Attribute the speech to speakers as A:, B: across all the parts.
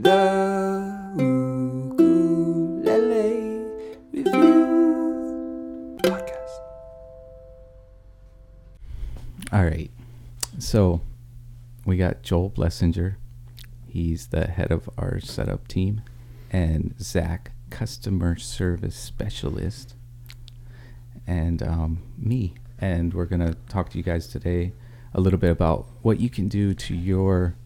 A: The Ukulele Review Podcast.
B: All right. So we got Joel Blessinger. He's the head of our setup team, and Zach, customer service specialist, and um, me. And we're going to talk to you guys today a little bit about what you can do to your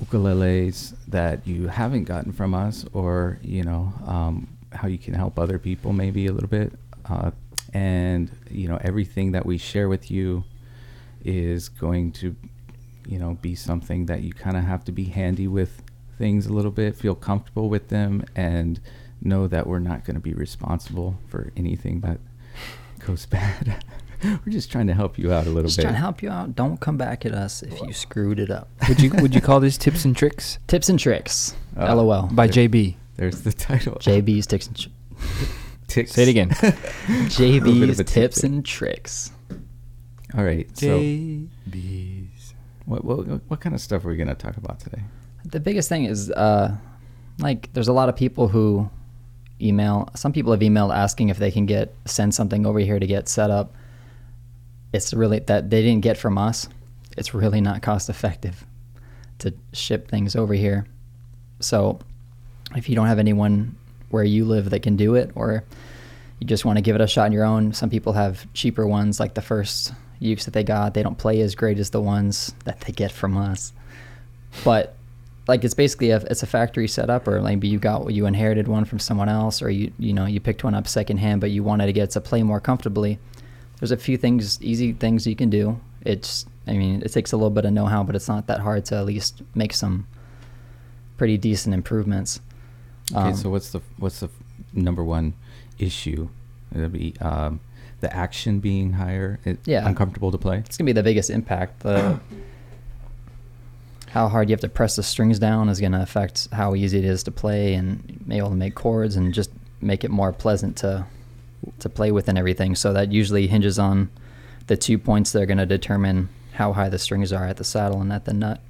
B: ukuleles that you haven't gotten from us, or, you know, um, how you can help other people maybe a little bit. Uh, and, you know, everything that we share with you is going to you know be something that you kind of have to be handy with things a little bit feel comfortable with them and know that we're not going to be responsible for anything that goes bad we're just trying to help you out a little
C: Just
B: bit
C: trying to help you out. Don't come back at us if you screwed it up.
D: Would you would you call these tips and tricks
C: Tips and tricks.
B: Uh,
C: LOL.
D: by JB?
B: there's the title
C: JB's tips and tr-
B: Ticks.
D: Say it again.
B: bit
C: JB's tips
B: tip.
C: and tricks.
B: all right so
D: JB's.
B: what, what what kind of stuff are we going to talk about today
C: The biggest thing is uh like there's a lot of people who email some people have emailed asking if they can get send something over here to get set up. It's really that they didn't get from us. It's really not cost effective to ship things over here. So if you don't have anyone where you live that can do it or you just want to give it a shot on your own, some people have cheaper ones like the first ukes that they got. They don't play as great as the ones that they get from us. But like it's basically a it's a factory setup or maybe you got you inherited one from someone else or you you know you picked one up secondhand but you wanted to get to play more comfortably there's a few things easy things you can do it's i mean it takes a little bit of know-how but it's not that hard to at least make some pretty decent improvements
B: okay
C: Um,
B: so what's the what's the number one issue it'll be um, the action being higher
C: Yeah.
B: uncomfortable to play
C: it's gonna be the biggest impact. The how hard you have to press the strings down is gonna affect how easy it is to play and be able to make chords and just make it more pleasant to to play with and everything. So that usually hinges on the two points that are gonna determine how high the strings are at the saddle and at the nut.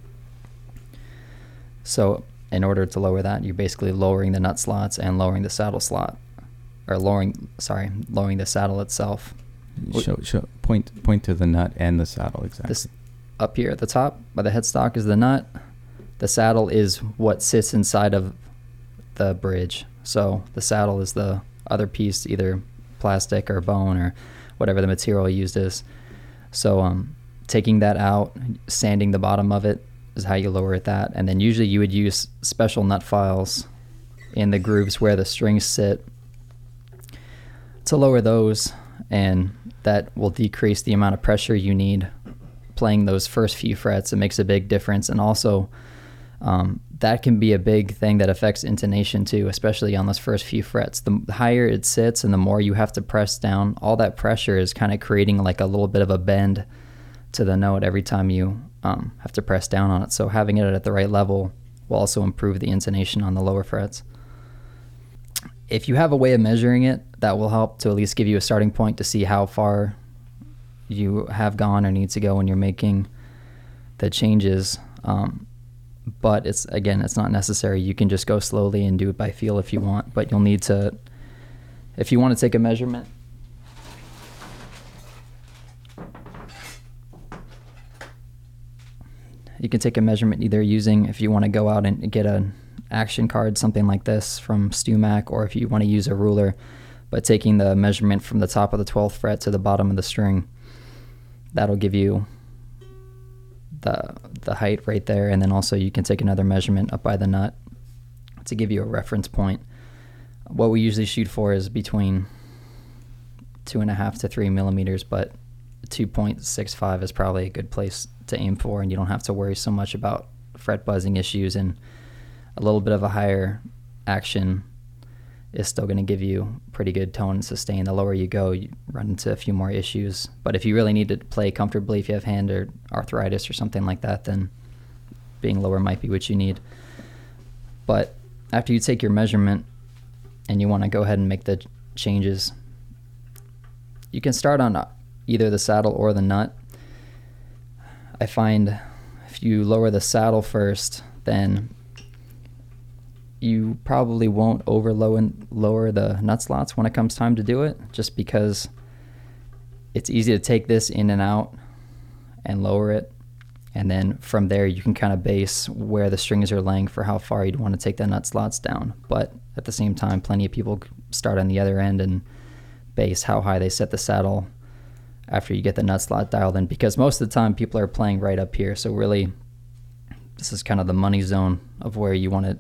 C: So in order to lower that, you're basically lowering the nut slots and lowering the saddle slot, or lowering sorry, lowering the saddle itself.
B: Show, show point point to the nut and the saddle exactly
C: This up here at the top by the headstock is the nut. The saddle is what sits inside of the bridge. So the saddle is the other piece, either plastic or bone or whatever the material used is. So um, taking that out, sanding the bottom of it is how you lower it that. And then usually you would use special nut files in the grooves where the strings sit to lower those and that will decrease the amount of pressure you need playing those first few frets it makes a big difference and also um, that can be a big thing that affects intonation too especially on those first few frets the higher it sits and the more you have to press down all that pressure is kind of creating like a little bit of a bend to the note every time you um, have to press down on it so having it at the right level will also improve the intonation on the lower frets if you have a way of measuring it, that will help to at least give you a starting point to see how far you have gone or need to go when you're making the changes. Um, but it's again, it's not necessary. You can just go slowly and do it by feel if you want. But you'll need to, if you want to take a measurement. You can take a measurement either using if you want to go out and get an action card, something like this from StewMac, or if you want to use a ruler, but taking the measurement from the top of the 12th fret to the bottom of the string, that'll give you the the height right there, and then also you can take another measurement up by the nut to give you a reference point. What we usually shoot for is between two and a half to three millimeters, but 2.65 is probably a good place to aim for, and you don't have to worry so much about fret buzzing issues and a little bit of a higher action is still going to give you pretty good tone and sustain. The lower you go, you run into a few more issues. But if you really need to play comfortably, if you have hand or arthritis or something like that, then being lower might be what you need. But after you take your measurement and you want to go ahead and make the changes, you can start on uh, either the saddle or the nut. I find if you lower the saddle first, then you probably won't over low and lower the nut slots when it comes time to do it, just because it's easy to take this in and out and lower it. And then from there, you can kind of base where the strings are laying for how far you'd want to take the nut slots down. But at the same time, plenty of people start on the other end and base how high they set the saddle after you get the nut slot dialed in because most of the time people are playing right up here. So really, this is kind of the money zone of where you want it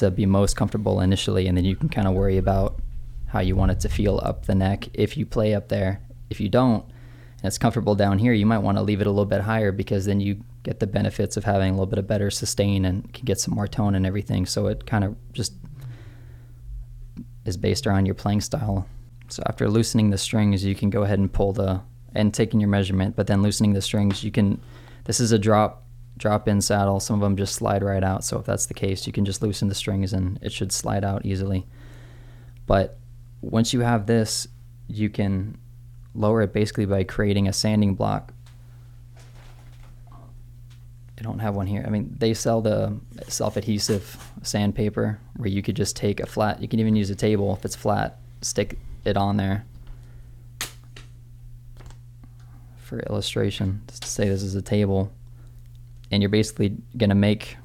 C: to be most comfortable initially, and then you can kind of worry about how you want it to feel up the neck if you play up there. If you don't, and it's comfortable down here, you might want to leave it a little bit higher because then you get the benefits of having a little bit of better sustain and can get some more tone and everything. So it kind of just is based around your playing style. So after loosening the strings, you can go ahead and pull the and taking your measurement, but then loosening the strings, you can. This is a drop drop in saddle. Some of them just slide right out. So if that's the case, you can just loosen the strings and it should slide out easily. But once you have this, you can lower it basically by creating a sanding block. I don't have one here. I mean, they sell the self-adhesive sandpaper where you could just take a flat. You can even use a table if it's flat, stick it on there for illustration. Just to say this is a table, and you're basically gonna make.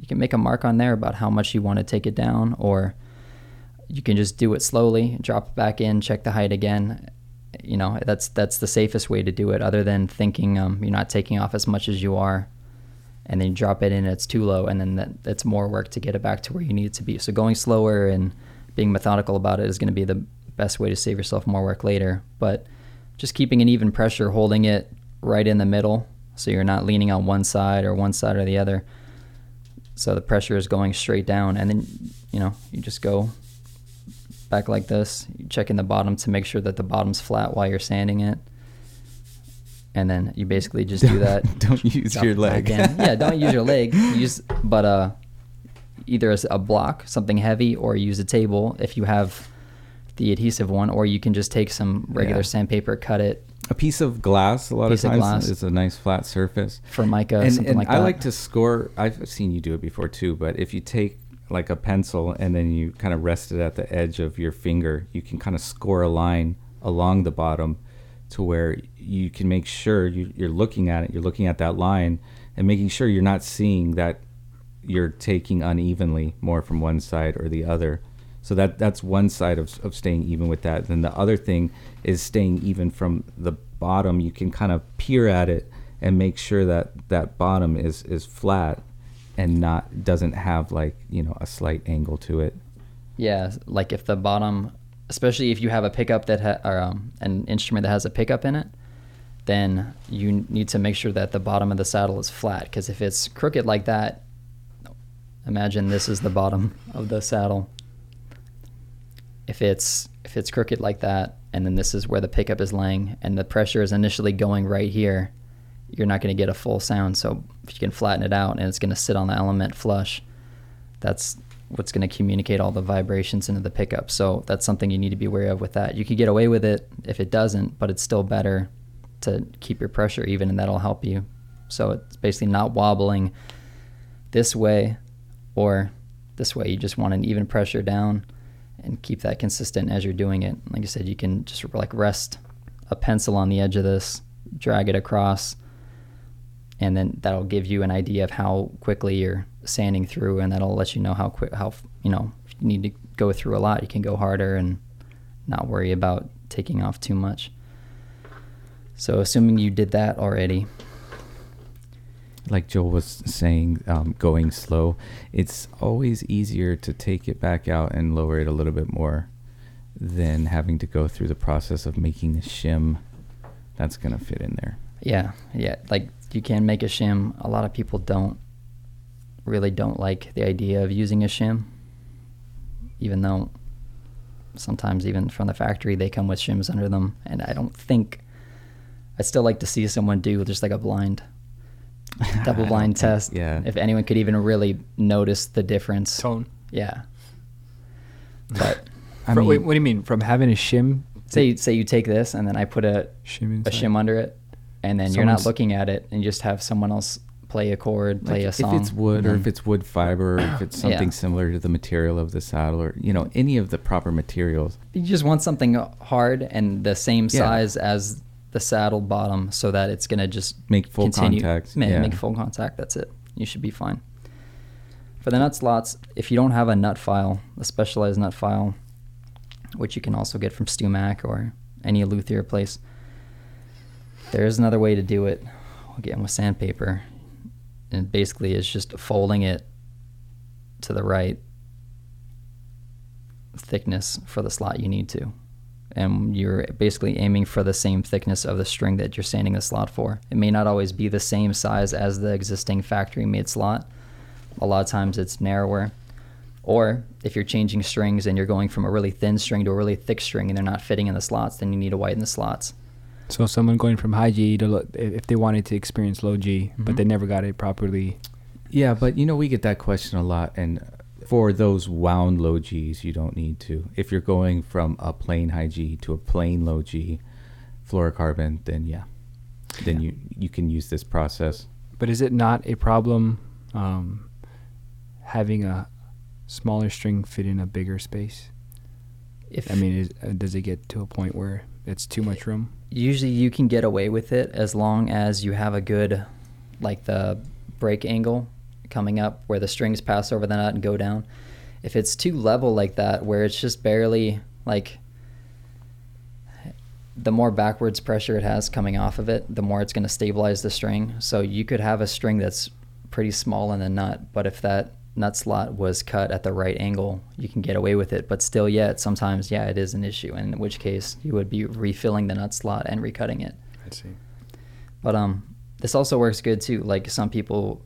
C: You can make a mark on there about how much you want to take it down, or you can just do it slowly, drop it back in, check the height again. You know, that's that's the safest way to do it, other than thinking um, you're not taking off as much as you are, and then you drop it in, it's too low, and then that, that's more work to get it back to where you need it to be. So going slower and being methodical about it is going to be the best way to save yourself more work later. But just keeping an even pressure, holding it right in the middle, so you're not leaning on one side or one side or the other. So the pressure is going straight down, and then you know you just go back like this. You check in the bottom to make sure that the bottom's flat while you're sanding it. And then you basically just do that.
B: Don't use
C: drop
B: your leg.
C: yeah, don't use your leg. Use but uh either as a block, something heavy, or use a table if you have the adhesive one, or you can just take some regular
B: Yeah.
C: sandpaper, cut it
B: A piece of glass, a lot
C: Piece of
B: of times,
C: glass.
B: is a nice flat surface.
C: Formica,
B: and
C: something
B: and
C: like
B: I
C: that.
B: I like to score. I've seen you do it before too. But if you take like a pencil and then you kind of rest it at the edge of your finger, you can kind of score a line along the bottom to where you can make sure you, you're looking at it. You're looking at that line and making sure you're not seeing that you're taking unevenly more from one side or the other. So that that's one side of, of staying even with that. Then the other thing is staying even from the bottom. You can kind of peer at it and make sure that that bottom is is flat and not doesn't have like you know a slight angle to it.
C: Yeah, like if the bottom, especially if you have a pickup that ha- or um, an instrument that has a pickup in it, then you need to make sure that the bottom of the saddle is flat. Because if it's crooked like that, imagine this is the bottom of the saddle. If it's if it's crooked like that, and then this is where the pickup is laying, and the pressure is initially going right here, you're not going to get a full sound. So if you can flatten it out, and it's going to sit on the element flush, that's what's going to communicate all the vibrations into the pickup. So that's something you need to be aware of with that. You could get away with it if it doesn't, but it's still better to keep your pressure even, and that'll help you. So it's basically not wobbling this way or this way. You just want an even pressure down and keep that consistent as you're doing it. Like I said, you can just like rest a pencil on the edge of this, drag it across, and then that'll give you an idea of how quickly you're sanding through, and that'll let you know how quick, how you know, if you need to go through a lot, you can go harder and not worry about taking off too much. So, assuming you did that already,
B: Like Joel was saying, um, going slow, it's always easier to take it back out and lower it a little bit more than having to go through the process of making a shim that's gonna fit in there.
C: yeah, yeah, like you can make a shim. A lot of people don't really don't like the idea of using a shim, even though sometimes even from the factory they come with shims under them, and I don't think. I still like to see someone do just like a blind double blind test.
B: yeah.
C: If anyone could even really notice the difference.
D: Tone.
C: Yeah. But
B: I
D: Fro- wait, what do you mean? From having a shim?
C: say say you take this and then I put a
D: shim
C: a shim under it, and then you're not looking at it, and you just have someone else play a chord, play a song.
B: If it's wood or if it's wood fiber or if it's
C: Yeah.
B: something similar to the material of the saddle or you know any of the proper materials.
C: you just want something hard and the same
B: Yeah.
C: size as the saddle bottom, so that it's gonna just
B: Make full
C: continue,
B: contact,
C: ma-
B: yeah.
C: Make full contact. That's it. You should be fine. For the nut slots, if you don't have a nut file, a specialized nut file, which you can also get from StewMac or any luthier place, there is another way to do it. Again, with sandpaper, and basically it's just folding it to the right thickness for the slot you need to. And you're basically aiming for the same thickness of the string that you're sanding the slot for. It may not always be the same size as the existing factory made slot. A lot of times it's narrower. Or if you're changing strings and you're going from a really thin string to a really thick string and they're not fitting in the slots, then you need to widen the slots.
D: So someone going from high G to lo- if they wanted to experience low G, but
C: Mhm.
D: they never got it properly.
B: Yeah, but you know we get that question a lot, and for those wound low Gs, you don't need to. If you're going from a plain high G to a plain low G fluorocarbon, then yeah, then you you can use this process.
D: But is it not a problem um, having a smaller string fit in a bigger space?
C: If
D: I mean, is, uh, does it get to a point where it's too much room?
C: usually you can get away with it as long as you have a good like the break angle coming up where the strings pass over the nut and go down. If it's too level like that where it's just barely like the more backwards pressure it has coming off of it the more it's going to stabilize the string. So you could have a string that's pretty small in the nut but if that nut slot was cut at the right angle you can get away with it. But still yet sometimes yeah it is an issue in which case you would be refilling the nut slot and recutting it.
D: I see.
C: but um this also works good too. Like some people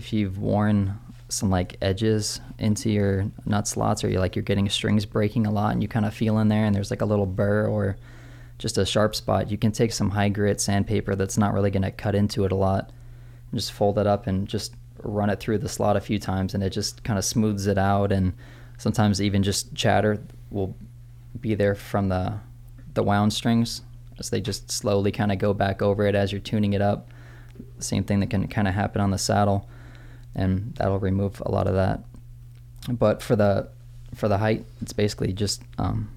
C: if you've worn some like edges into your nut slots or you're like you're getting strings breaking a lot and you kind of feel in there and there's like a little burr or just a sharp spot you can take some high grit sandpaper that's not really going to cut into it a lot and just fold it up and just run it through the slot a few times and it just kind of smooths it out. And sometimes even just chatter will be there from the the wound strings as they just slowly kind of go back over it as you're tuning it up. Same thing that can kind of happen on the saddle and that'll remove a lot of that. But for the for the height it's basically just um,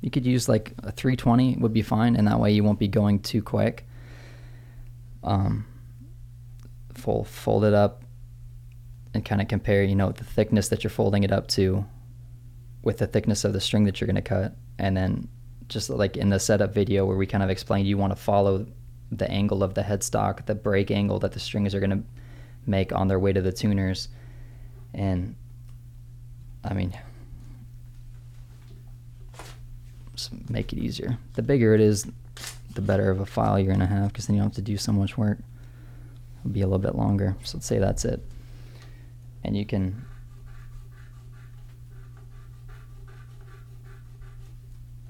C: you could use like a 320 would be fine and that way you won't be going too quick. Um, full fold it up and kind of compare you know the thickness that you're folding it up to with the thickness of the string that you're going to cut. And then just like in the setup video where we kind of explained you want to follow the angle of the headstock the break angle that the strings are going to make on their way to the tuners. And i mean make it easier. The bigger it is the better of a file you're going to have because then you don't have to do so much work. It'll be a little bit longer. So let's say that's it. And you can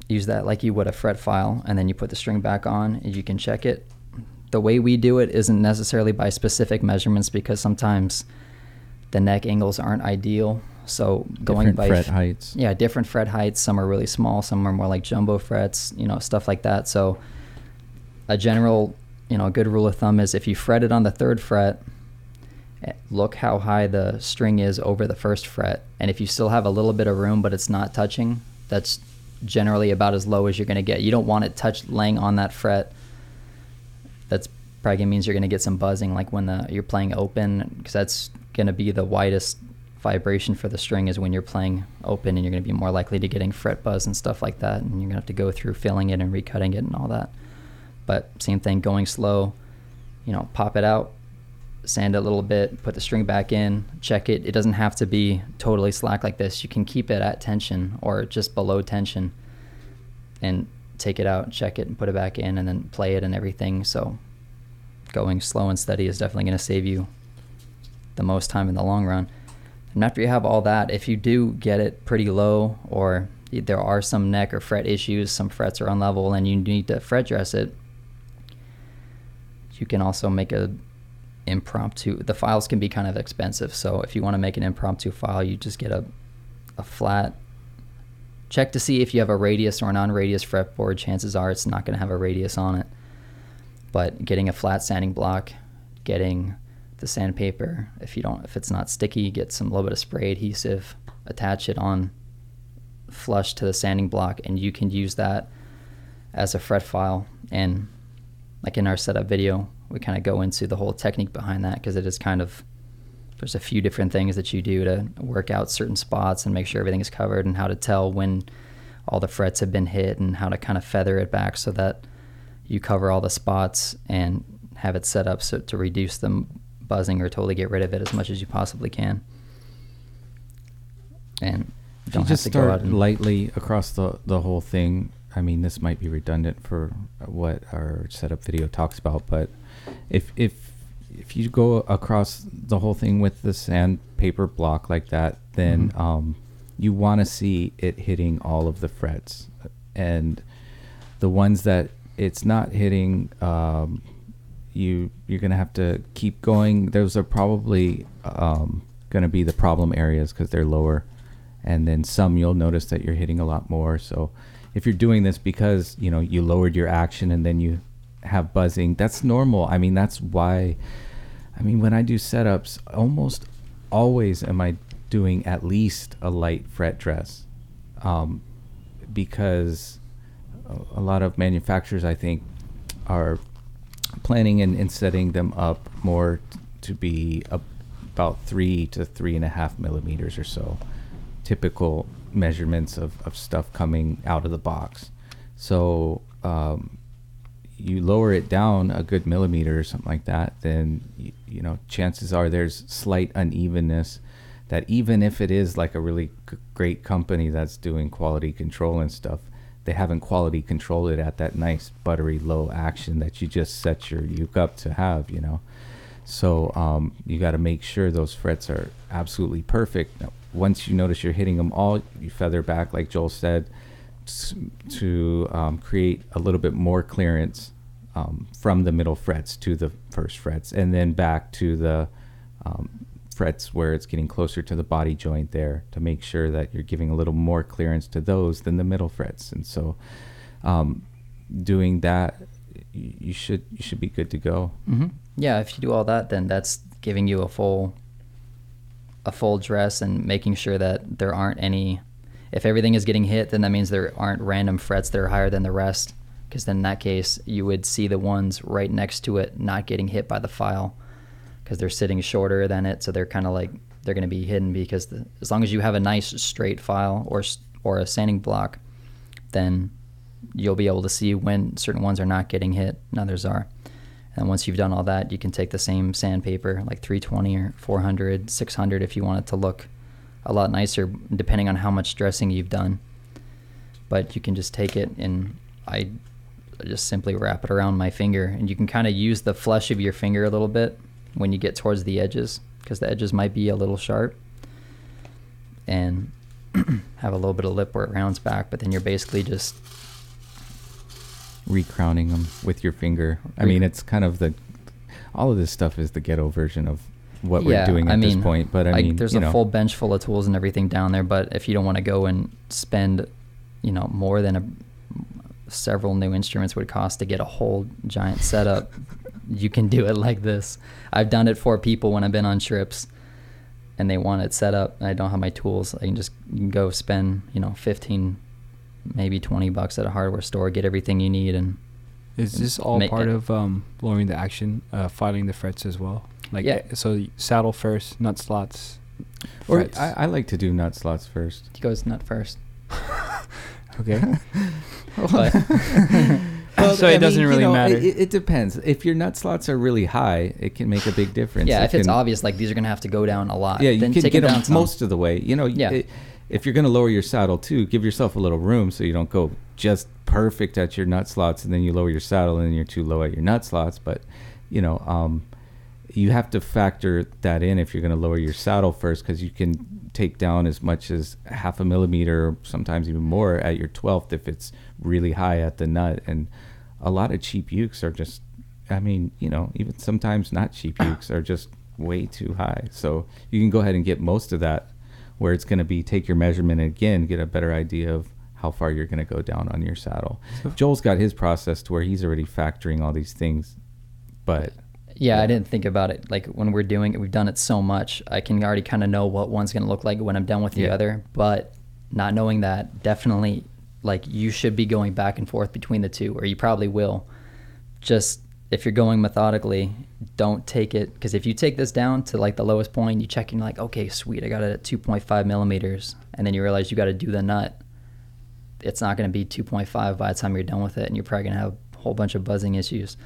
C: use that like you would a fret file and then you put the string back on and you can check it the way we do it isn't necessarily by specific measurements because sometimes the neck angles aren't ideal. So going
B: Different
C: by
B: fret heights.
C: yeah different fret heights. Some are really small some are more like jumbo frets you know stuff like that. So a general you know a good rule of thumb is if you fret it on the third fret eh, look how high the string is over the first fret. And if you still have a little bit of room but it's not touching that's generally about as low as you're going to get. You don't want it touch laying on that fret probably means you're going to get some buzzing like when the you're playing open because that's going to be the widest vibration for the string is when you're playing open and you're going to be more likely to getting fret buzz and stuff like that and you're going to have to go through filling it and recutting it and all that. But same thing going slow you know pop it out sand it a little bit put the string back in check it. It doesn't have to be totally slack like this. You can keep it at tension or just below tension and take it out check it and put it back in and then play it and everything. So going slow and steady is definitely going to save you the most time in the long run. And after you have all that if you do get it pretty low or there are some neck or fret issues some frets are unlevel and you need to fret dress it you can also make a impromptu the files can be kind of expensive. So if you want to make an impromptu file you just get a, a flat check to see if you have a radius or a non-radius fretboard. Chances are it's not going to have a radius on it but getting a flat sanding block getting the sandpaper. If you don't, if it's not sticky, get some little bit of spray adhesive, attach it on flush to the sanding block, and you can use that as a fret file. And like in our setup video, we kind of go into the whole technique behind that because it is kind of there's a few different things that you do to work out certain spots and make sure everything is covered, and how to tell when all the frets have been hit, and how to kind of feather it back so that you cover all the spots and have it set up so to reduce them buzzing or totally get rid of it as much as you possibly can. And
B: If
C: don't
B: you
C: have
B: just
C: to go out
B: start lightly across the, the whole thing, I mean, this might be redundant for what our setup video talks about, but if if if you go across the whole thing with the sandpaper block like that, then
C: Mhm.
B: um, you want to see it hitting all of the frets, and the ones that it's not hitting, um, you you're gonna have to keep going. Those are probably um, gonna be the problem areas because they're lower, and then some you'll notice that you're hitting a lot more. So if you're doing this because you know you lowered your action and then you have buzzing, that's normal. I mean that's why. I mean when I do setups, almost always am I doing at least a light fret dress, um, because a- lot of manufacturers I think are planning and, and setting them up more t- to be a, about three to three and a half millimeters or so. Typical measurements of, of stuff coming out of the box. So um, you lower it down a good millimeter or something like that then you, you know chances are there's slight unevenness that even if it is like a really g- great company that's doing quality control and stuff they haven't quality controlled it at that nice buttery low action that you just set your uke up to have, you know. So um, you got to make sure those frets are absolutely perfect. Now, once you notice you're hitting them all, you feather back, like Joel said, to um, create a little bit more clearance um, from the middle frets to the first frets, and then back to the um, frets where it's getting closer to the body joint there to make sure that you're giving a little more clearance to those than the middle frets. And so, um, doing that, you should you should be good to go.
C: hmm Yeah, if you do all that, then that's giving you a full a full dress and making sure that there aren't any. If everything is getting hit, then that means there aren't random frets that are higher than the rest. Because then in that case, you would see the ones right next to it not getting hit by the file, because they're sitting shorter than it, so they're kind of like they're going to be hidden. Because the, as long as you have a nice straight file or or a sanding block, then you'll be able to see when certain ones are not getting hit and others are. And once you've done all that, you can take the same sandpaper, like 320 or 400, 600, if you want it to look a lot nicer, depending on how much dressing you've done. But you can just take it and I just simply wrap it around my finger. And you can kind of use the flesh of your finger a little bit when you get towards the edges, because the edges might be a little sharp. And have a little bit of lip where it rounds back, but then you're basically just
B: Recrowning them with your finger. I mean, it's kind of the all of this stuff is the ghetto version of what we're doing at this point. But I
C: like,
B: mean,
C: there's a
B: know,
C: full bench full of tools and everything down there. But if you don't want to go and spend, you know, more than a several new instruments would cost to get a whole giant setup, you can do it like this. I've done it for people when I've been on trips, and they want it set up. I don't have my tools. I can just go spend, you know, fifteen, maybe twenty bucks at a hardware store, get everything you need, and
D: Is this all
C: Ma-
D: part of um, lowering the action, uh, filing the frets as well? Like,
C: Yeah.
D: so saddle first, nut slots.
B: or. I, I like to do nut slots first.
C: he goes nut first.
D: okay.
C: But
D: So it doesn't really matter.
B: It, it depends. If your nut slots are really high, it can make a big difference.
C: yeah,
B: It
C: if it's
B: can-
C: obvious, like these are gonna have to go down a lot.
B: Yeah, you
C: then
B: can
C: take
B: get them
C: down some.
B: most of the way. You know,
C: Yeah.
B: it- if you're going to lower your saddle too, give yourself a little room so you don't go just perfect at your nut slots and then you lower your saddle and then you're too low at your nut slots. But you know, um, you have to factor that in if you're going to lower your saddle first because you can take down as much as half a millimeter, sometimes even more, at your twelfth if it's really high at the nut. And a lot of cheap ukes are just, I mean, you know, even sometimes not cheap ukes are just way too high. So you can go ahead and get most of that where it's going to be take your measurement and again get a better idea of how far you're going to go down on your saddle. Joel's got his process to where he's already factoring all these things, but
C: Yeah,
B: Yeah.
C: I didn't think about it. Like when we're doing it, we've done it so much. I can already kind of know what one's going to look like when I'm done with the
B: Yeah.
C: other. But not knowing that, definitely, like you should be going back and forth between the two, or you probably will. Just if you're going methodically, don't take it because if you take this down to like the lowest point, you check and you're like, okay, sweet, I got it at 2.5 millimeters, and then you realize you got to do the nut. It's not going to be 2.5 by the time you're done with it, and you're probably going to have a whole bunch of buzzing issues.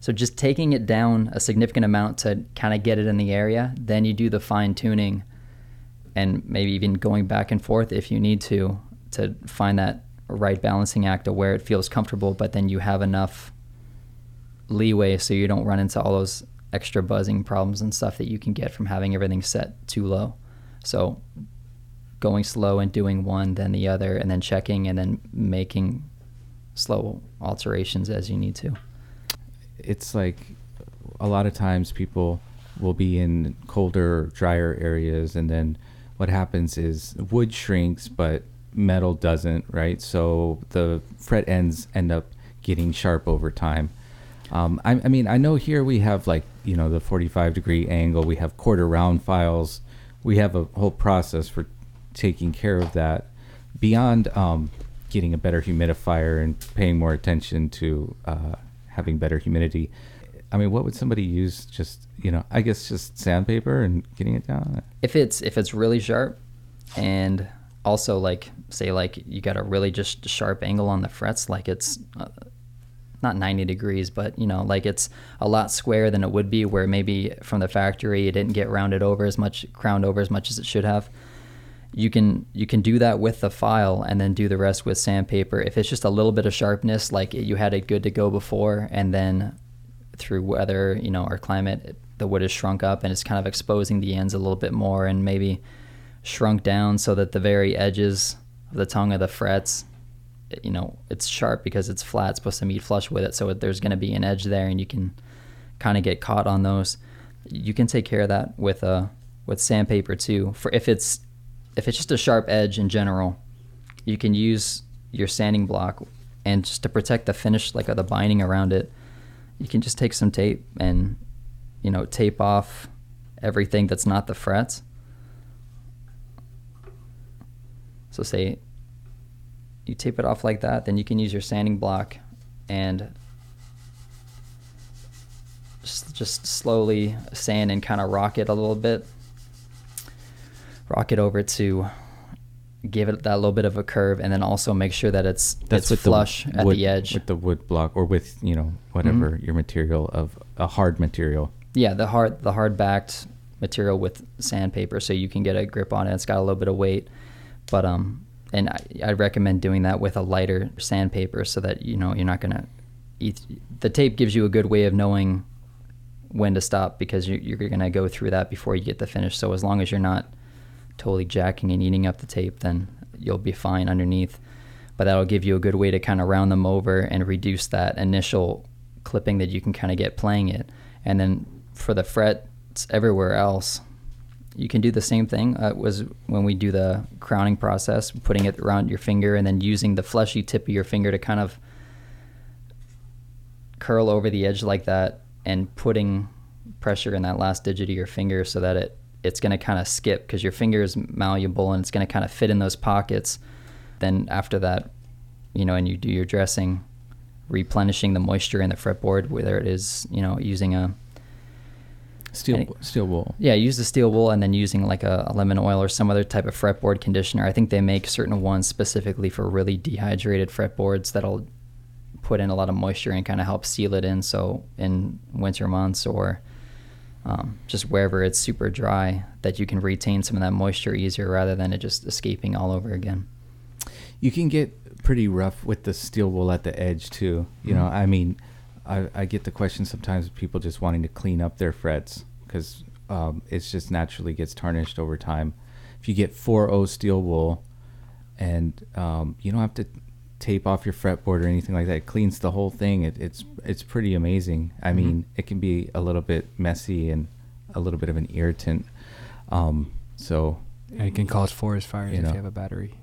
C: So just taking it down a significant amount to kind of get it in the area, then you do the fine tuning and maybe even going back and forth if you need to to find that right balancing act of where it feels comfortable, but then you have enough leeway so you don't run into all those extra buzzing problems and stuff that you can get from having everything set too low. So going slow and doing one, then the other, and then checking and then making slow alterations as you need to.
B: it's like a lot of times people will be in colder, drier areas, and then what happens is wood shrinks, but metal doesn't, right? So the fret ends end up getting sharp over time. Um, I, I mean, I know here we have like you know the 45 degree angle. We have quarter round files. We have a whole process for taking care of that. Beyond um, getting a better humidifier and paying more attention to uh, having better humidity. I mean, what would somebody use? Just you know, I guess just sandpaper and getting it down.
C: if it's if it's really sharp and also like say like you got a really just sharp angle on the frets like it's uh, not 90 degrees but you know like it's a lot square than it would be where maybe from the factory it didn't get rounded over as much crowned over as much as it should have. You can you can do that with the file and then do the rest with sandpaper. If it's just a little bit of sharpness like you had it good to go before and then through weather you know our climate the wood is shrunk up and it's kind of exposing the ends a little bit more and maybe shrunk down so that the very edges of the tongue of the frets you know it's sharp because it's flat it's supposed to meet flush with it. So there's going to be an edge there and you can kind of get caught on those. You can take care of that with uh with sandpaper too. For if it's if it's just a sharp edge in general you can use your sanding block and just to protect the finish like the binding around it you can just take some tape and you know tape off everything that's not the frets so say you tape it off like that, then you can use your sanding block and just, just slowly sand and kind of rock it a little bit. Rock it over to give it that little bit of a curve, and then also make sure that it's
B: That's
C: it's flush
B: the
C: at the edge. Mm-hmm.
B: with the wood block or with you know whatever your material of a hard material.
C: Yeah, the hard the hard backed material with sandpaper, so you can get a grip on it. It's got a little bit of weight, but um, and I, I'd recommend doing that with a lighter sandpaper so that you know you're not gonna eat. The tape gives you a good way of knowing when to stop because you, you're gonna go through that before you get the finish. So as long as you're not totally jacking and eating up the tape, then you'll be fine underneath. But that'll give you a good way to kind of round them over and reduce that initial clipping that you can kind of get playing it. And then for the frets everywhere else, you can do the same thing. Uh, was when we do the crowning process, putting it around your finger and then using the fleshy tip of your finger to kind of curl over the edge like that and putting pressure in that last digit of your finger so that it it's going to kind of skip because your finger is malleable and it's going to kind of fit in those pockets. Then after that, you know, and you do your dressing, replenishing the moisture in the fretboard, whether it is, you know, using a
B: Steel
C: Any-
B: steel wool.
C: yeah, use the steel wool and then using like a, a lemon oil or some other type of fretboard conditioner. I think they make certain ones specifically for really dehydrated fretboards that'll put in a lot of moisture and kind of help seal it in. So in winter months or um, just wherever it's super dry, that you can retain some of that moisture easier rather than it just escaping all over again.
B: You can get pretty rough with the steel wool at the edge too. You know,
C: Mhm.
B: I mean, I, I get the question sometimes of people just wanting to clean up their frets because um, it's just naturally gets tarnished over time. If you get 4.0 steel wool and um, you don't have to tape off your fretboard or anything like that, it cleans the whole thing. It, it's it's pretty amazing. I
C: Mhm.
B: mean, it can be a little bit messy and a little bit of an irritant. Um, so,
D: And it can cause forest fires
B: You
D: if you have a battery.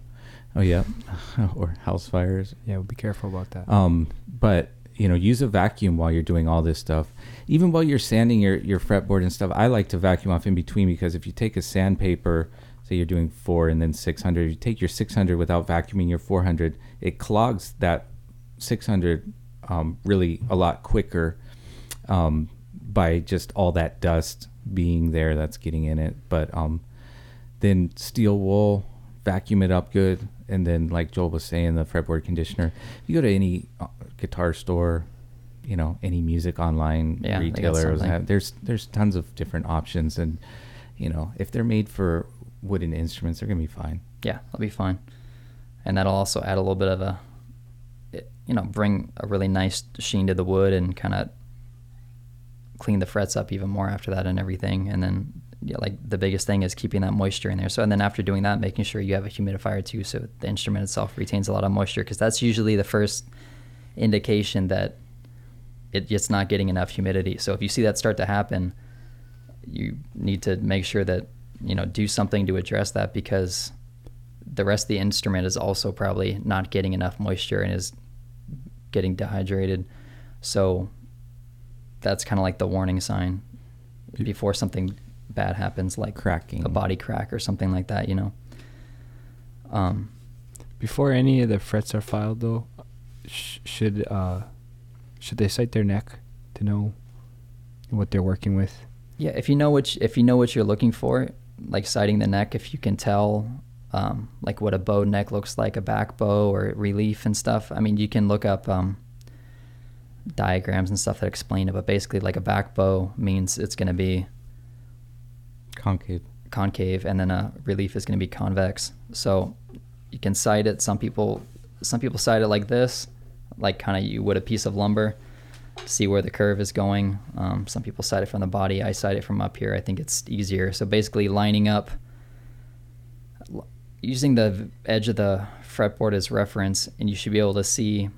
B: oh yeah, or house fires.
D: Yeah, be careful about that.
B: Um, but you know, use a vacuum while you're doing all this stuff. Even while you're sanding your, your fretboard and stuff, I like to vacuum off in between because if you take a sandpaper, say you're doing four and then 600, you take your 600 without vacuuming your 400, it clogs that 600 um, really a lot quicker um, by just all that dust being there that's getting in it. But um, then steel wool, vacuum it up good, and then like Joel was saying, the fretboard conditioner. If you go to any uh, guitar store, you know, any music online
C: Yeah,
B: retailer, there's there's tons of different options, and you know, if they're made for wooden instruments, they're gonna be fine.
C: Yeah, they'll be fine. And that'll also add a little bit of a, you know, bring a really nice sheen to the wood and kind of clean the frets up even more after that and everything. And then, yeah, like the biggest thing is keeping that moisture in there. So, and then after doing that, making sure you have a humidifier too, so the instrument itself retains a lot of moisture, because that's usually the first indication that it, it's not getting enough humidity. So if you see that start to happen, you need to make sure that you know do something to address that because the rest of the instrument is also probably not getting enough moisture and is getting dehydrated. So that's kind of like the warning sign before something bad happens, like
B: Cracking.
C: a body crack or something like that. You know. Um,
D: Before any of the frets are filed, though, sh- should uh, should they sight their neck to know what they're working with?
C: Yeah, if you know what if you know what you're looking for, like sighting the neck, if you can tell, um, like what a bow neck looks like, a back bow or relief and stuff. I mean, you can look up um, diagrams and stuff that explain it. But basically, like a back bow means it's going to be
B: Concave.
C: concave, and then a relief is going to be convex. So you can sight it. Some people, some people sight it like this, like kind of you would a piece of lumber. See where the curve is going. Um, some people sight it from the body. I sight it from up here. I think it's easier. So basically, lining up, using the edge of the fretboard as reference, and you should be able to see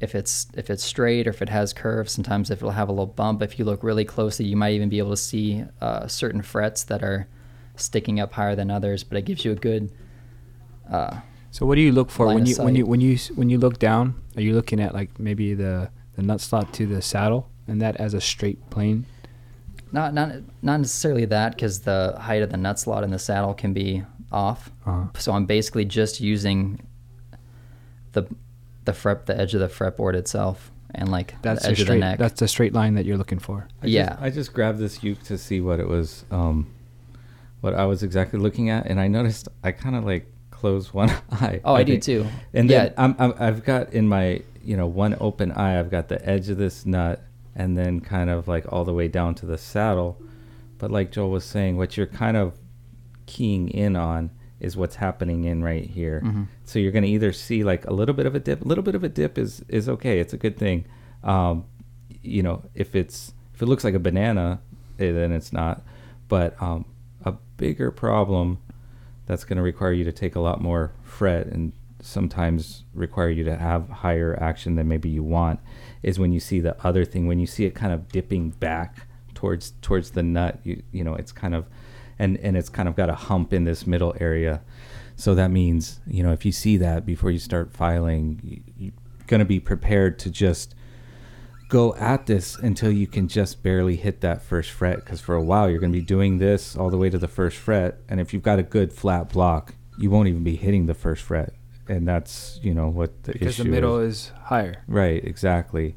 C: if it's if it's straight or if it has curves. Sometimes if it'll have a little bump. If you look really closely, you might even be able to see uh, certain frets that are sticking up higher than others. But it gives you a good. Uh,
D: So what do you look for when you when you when you when you look down? Are you looking at like maybe the the nut slot to the saddle and that as a straight plane?
C: not not not necessarily that because the height of the nut slot in the saddle can be off.
D: Uh-huh.
C: So I'm basically just using the the fret the edge of the fretboard itself and like
D: That's
C: the
D: the
C: edge of the
D: straight.
C: neck.
D: That's the straight line that you're looking for.
B: I
C: Yeah.
B: Just, I just grabbed this uke to see what it was, um, what I was exactly looking at, and I noticed I kind of like closed one eye.
C: oh, I, do
B: think.
C: too.
B: And
C: yeah,
B: then I'm, I'm, I've got in my, you know, one open eye, I've got the edge of this nut, and then kind of like all the way down to the saddle. But like Joel was saying, what you're kind of keying in on is what's happening in right here.
C: Mhm.
B: So you're going to either see like a little bit of a dip. A little bit of a dip is is okay. It's a good thing. Um, you know, if it's if it looks like a banana, eh, then it's not. But um, a bigger problem that's going to require you to take a lot more fret and sometimes require you to have higher action than maybe you want is when you see the other thing when you see it kind of dipping back towards towards the nut you you know it's kind of and and it's kind of got a hump in this middle area so that means you know if you see that before you start filing you, you're going to be prepared to just go at this until you can just barely hit that first fret because for a while you're going to be doing this all the way to the first fret and if you've got a good flat block you won't even be hitting the first fret and that's you know what the
D: Because
B: issue
D: the middle
B: is.
D: is higher.
B: right exactly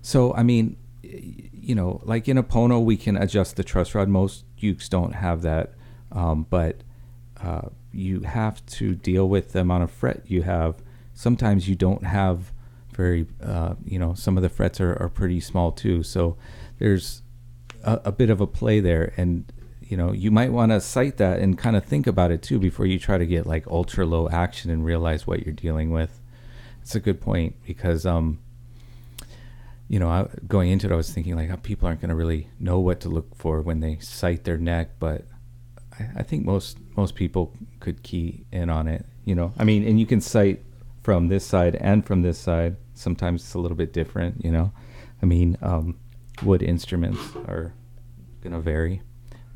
B: so i mean you know like in a pono we can adjust the truss rod most ukes don't have that um, but uh, you have to deal with the amount of fret you have. Sometimes you don't have very uh, you know some of the frets are, are pretty small too. So there's a, a bit of a play there and you know you might want to sight that and kind of think about it too before you try to get like ultra low action and realize what you're dealing with. It's a good point because um you know I, going into it i was thinking like oh, people aren't going to really know what to look for when they sight their neck but I, I think most most people could key in on it you know? I mean and you can sight from this side and from this side. Sometimes it's a little bit different you know? I mean um wood instruments are going to vary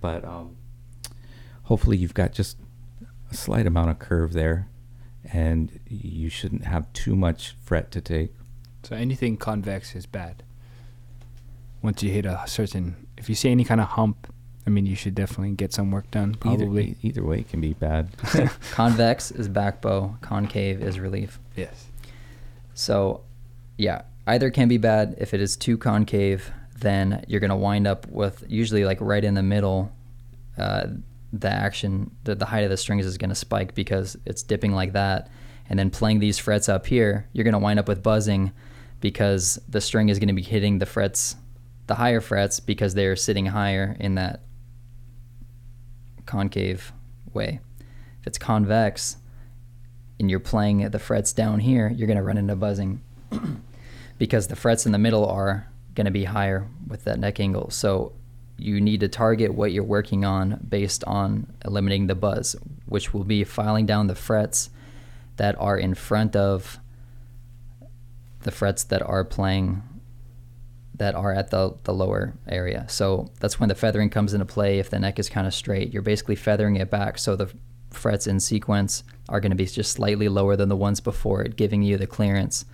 B: but um hopefully you've got just a slight amount of curve there and you shouldn't have too much fret to take
D: So anything convex is bad. Once you hit a certain, if you see any kind of hump, I mean, you should definitely get some work done. Probably.
B: Either, either way can be bad.
C: Convex is back bow, concave is relief.
D: Yes.
C: So, yeah, either can be bad. If it is too concave, then you're going to wind up with usually like right in the middle. Uh, the action, the, the height of the strings is going to spike because it's dipping like that. And then playing these frets up here, you're going to wind up with buzzing because the string is going to be hitting the frets, the higher frets, because they're sitting higher in that concave way. If it's convex and you're playing the frets down here, you're going to run into buzzing because the frets in the middle are going to be higher with that neck angle. So you need to target what you're working on based on eliminating the buzz, which will be filing down the frets that are in front of the frets that are playing that are at the, the lower area. So that's when the feathering comes into play. If the neck is kind of straight, you're basically feathering it back. So the frets in sequence are going to be just slightly lower than the ones before it, giving you the clearance.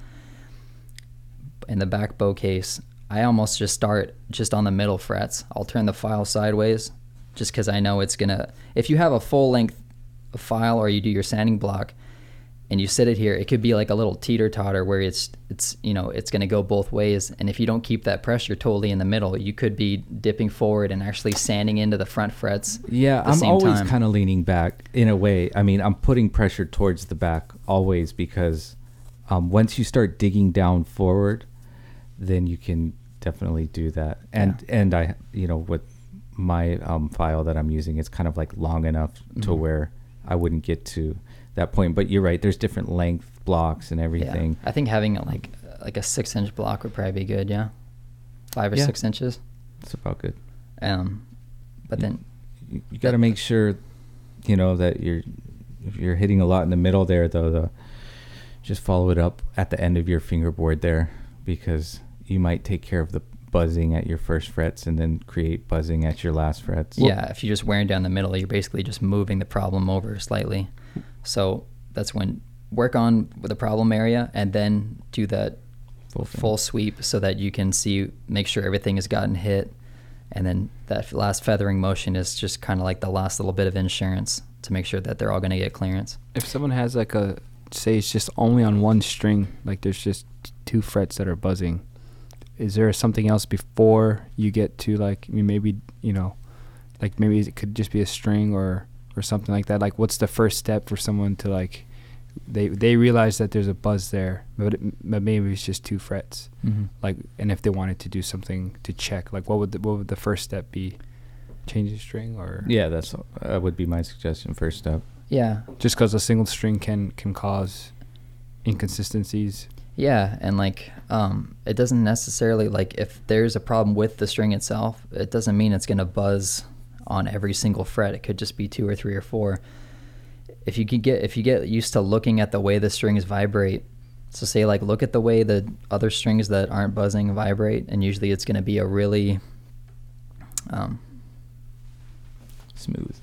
C: In the back bow case, I almost just start just on the middle frets. I'll turn the file sideways just because I know it's going to. If you have a full length file or you do your sanding block, and you sit it here, it could be like a little teeter totter where it's it's you know it's going to go both ways. And if you don't keep that pressure totally in the middle, you could be dipping forward and actually sanding into the front frets.
B: Yeah,
C: at the
B: I'm
C: same
B: always
C: time.
B: kind of leaning back in a way. I mean, I'm putting pressure towards the back always because um, once you start digging down forward, then you can definitely do that. And and I, you know, with my um, file that I'm using, it's kind of like long enough to
C: Mhm.
B: where I wouldn't get to that point. But you're right. There's different length blocks and everything.
C: Yeah, I think having a, like like a six inch block would probably be good. Yeah, five or
B: Yeah.
C: six inches.
B: It's about good.
C: Um, but
B: Yeah.
C: then
B: you, you got to make sure you know that you're if you're hitting a lot in the middle there though the just follow it up at the end of your fingerboard there because you might take care of the buzzing at your first frets and then create buzzing at your last frets
C: yeah, if you're just wearing down the middle, you're basically just moving the problem over slightly. So that's when work on the problem area and then do that
B: Full
C: full sweep so that you can see make sure everything has gotten hit. And then that last feathering motion is just kind of like the last little bit of insurance to make sure that they're all going to get clearance.
D: If someone has like a, say it's just only on one string, like there's just two frets that are buzzing, is there something else before you get to like maybe you know, like maybe it could just be a string or or something like that. Like what's the first step for someone to like, they they realize that there's a buzz there, but, it, but maybe it's just two frets.
C: mm-hmm.
D: Like, and if they wanted to do something to check, like what would the, what would the first step be? Change the string or
B: yeah that's that would be my suggestion first step
C: yeah
D: just because a single string can can cause inconsistencies.
C: Yeah, and like um, it doesn't necessarily like if there's a problem with the string itself, it doesn't mean it's gonna buzz on every single fret. It could just be two or three or four. If you can get if you get used to looking at the way the strings vibrate, so say like look at the way the other strings that aren't buzzing vibrate, and usually it's gonna be a really um,
B: smooth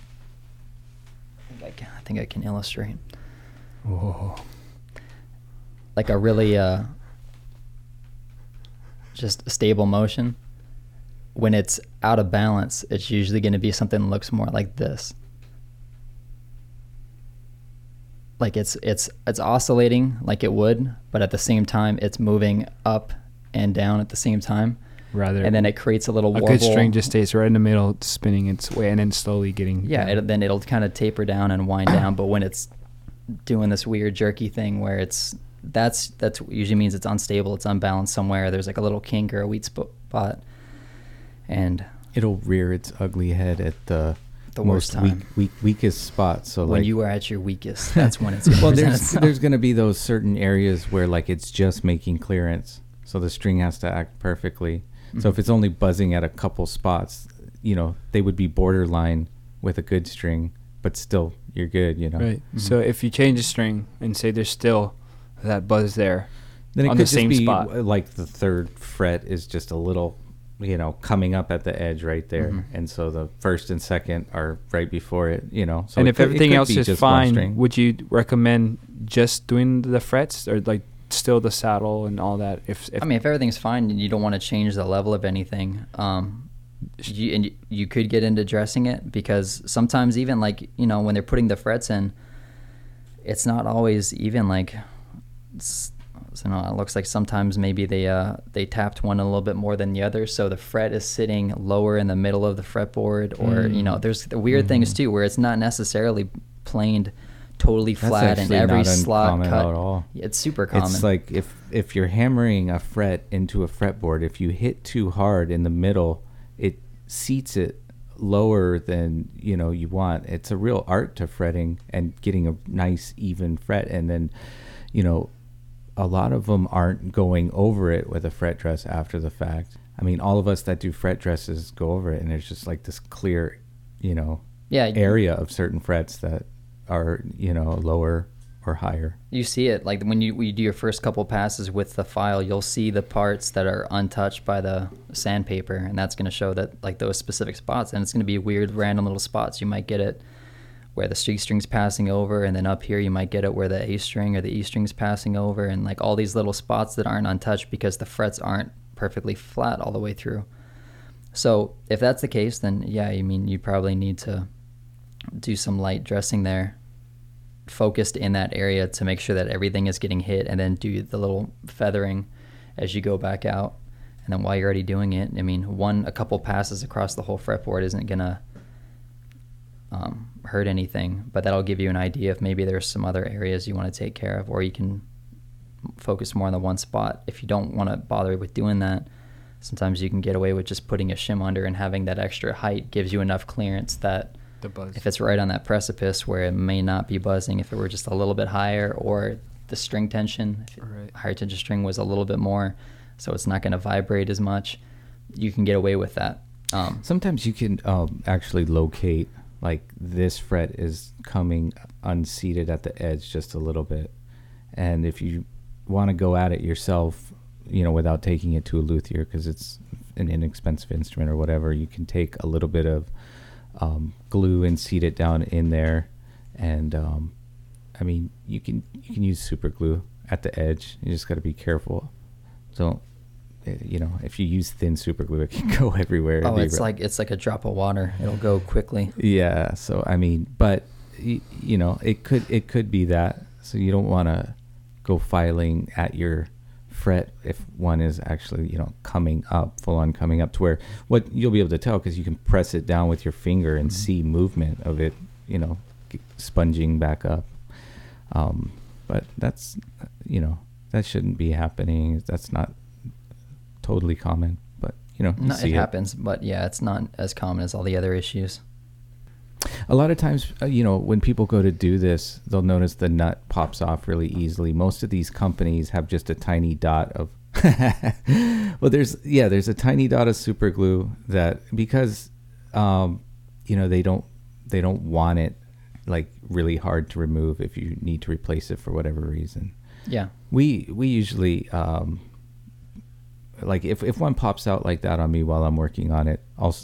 C: I think I can, I think I can illustrate.
D: Whoa.
C: like a really uh, just stable motion. When it's out of balance, it's usually going to be something that looks more like this. Like it's it's it's oscillating like it would, but at the same time it's moving up and down at the same time,
D: Rather,
C: and then it creates a little
D: a
C: warble.
D: good string just stays right in the middle, spinning its way, and then slowly getting.
C: Yeah, it, then it'll kind of taper down and wind down. But when it's doing this weird jerky thing where it's that's that's usually means it's unstable, it's unbalanced somewhere. There's like a little kink or a weak spot, and
B: it'll rear its ugly head at the
C: The
B: most
C: worst
B: weak,
C: time.
B: weak weakest spot so
C: when
B: like
C: you are at your weakest, that's when it's gonna
B: well
C: present
B: there's
C: itself.
B: there's going to be those certain areas where like it's just making clearance so the string has to act perfectly so if
C: Mhm.
B: it's only buzzing at a couple spots you know they would be borderline with a good string but still you're good you know
D: Right.
C: Mhm.
D: So if you change a string and say there's still that buzz there,
B: then it
D: on
B: could
D: the
B: just
D: same
B: be
D: spot.
B: like the third fret is just a little you know coming up at the edge right there
C: Mhm.
B: and so the first and second are right before it you know so
D: and if
B: could-
D: everything else is fine, would you recommend just doing the frets or like still the saddle and all that. If, if
C: I mean, if everything's fine and you don't want to change the level of anything, um, you, and you- you could get into dressing it because sometimes even like you know when they're putting the frets in, it's not always even like. So it looks like sometimes maybe they uh, they tapped one a little bit more than the other, so the fret is sitting lower in the middle of the fretboard, or you know,
B: Mm.
C: there's the weird things
B: Mhm.
C: too where it's not necessarily planed totally flat and
B: actually
C: every slot cut.
B: at all.
C: It's super common.
B: It's like if if you're hammering a fret into a fretboard, if you hit too hard in the middle, it seats it lower than you know you want. It's a real art to fretting and getting a nice even fret, and then you know a lot of them aren't going over it with a fret dress after the fact. I mean, all of us that do fret dresses go over it, and there's just like this clear, you know,
C: yeah,
B: area of certain frets that are you know lower or higher.
C: You see it like when you when you do your first couple passes with the file, you'll see the parts that are untouched by the sandpaper, and that's going to show that like those specific spots, and it's going to be weird, random little spots. You might get it where the C string's passing over, and then up here you might get it where the A string or the E string's passing over, and like all these little spots that aren't untouched because the frets aren't perfectly flat all the way through. So if that's the case, then yeah, I mean you probably need to do some light dressing there focused in that area to make sure that everything is getting hit and then do the little feathering as you go back out and then while you're already doing it i mean one a couple passes across the whole fretboard isn't gonna um, hurt anything but that'll give you an idea if maybe there's some other areas you want to take care of or you can focus more on the one spot if you don't want to bother with doing that sometimes you can get away with just putting a shim under and having that extra height gives you enough clearance that
D: the buzz.
C: if it's right on that precipice where it may not be buzzing if it were just a little bit higher or the string tension if
D: Right.
C: higher tension string was a little bit more so it's not going to vibrate as much you can get away with that um,
B: Sometimes you can um, actually locate like this fret is coming unseated at the edge just a little bit, and if you want to go at it yourself, you know, without taking it to a luthier because it's an inexpensive instrument or whatever, you can take a little bit of um, glue and seat it down in there, and um, I mean you can you can use super glue at the edge. You just got to be careful. Don't you know if you use thin super glue, it can go everywhere.
C: Oh it's like it's like a drop of water it'll go quickly
B: yeah. So I mean, but you know, it could it could be that. So you don't want to go filing at your fret if one is actually you know coming up full on coming up to where what you'll be able to tell because you can press it down with your finger and see movement of it you know sponging back up um, but that's you know that shouldn't be happening that's not totally common but you know you
C: no, it happens but yeah it's not as common as all the other issues
B: A lot of times, uh, you know, when people go to do this, they'll notice the nut pops off really easily. Most of these companies have just a tiny dot of. well, there's yeah, there's a tiny dot of super glue that because, um, you know, they don't they don't want it like really hard to remove if you need to replace it for whatever reason.
C: yeah
B: We we usually um, like if if one pops out like that on me while I'm working on it, I'll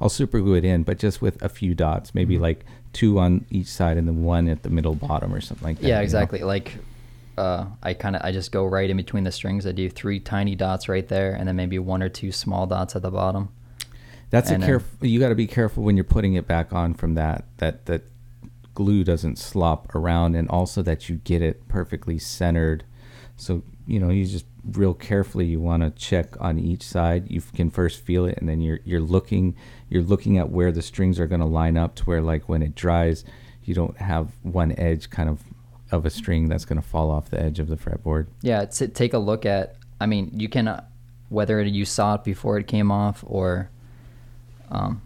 B: I'll super glue it in, but just with a few dots, maybe
C: Mm-hmm.
B: like two on each side and then one at the middle bottom or something like that. you
C: yeah
B: know?
C: exactly like uh, i kind of i just go right in between the strings i do three tiny dots right there and then maybe one or two small dots at the bottom
B: That's
C: and
B: a
C: then-
B: You got to be careful when you're putting it back on from that that that glue doesn't slop around, and also that you get it perfectly centered. So you know you just real carefully you want to check on each side. You can first feel it, and then you're you're looking you're looking at where the strings are going to line up to where like when it dries, you don't have one edge kind of of a string that's going to fall off the edge of the fretboard.
C: Yeah, to take a look at. I mean, you can uh, whether you saw it before it came off or um,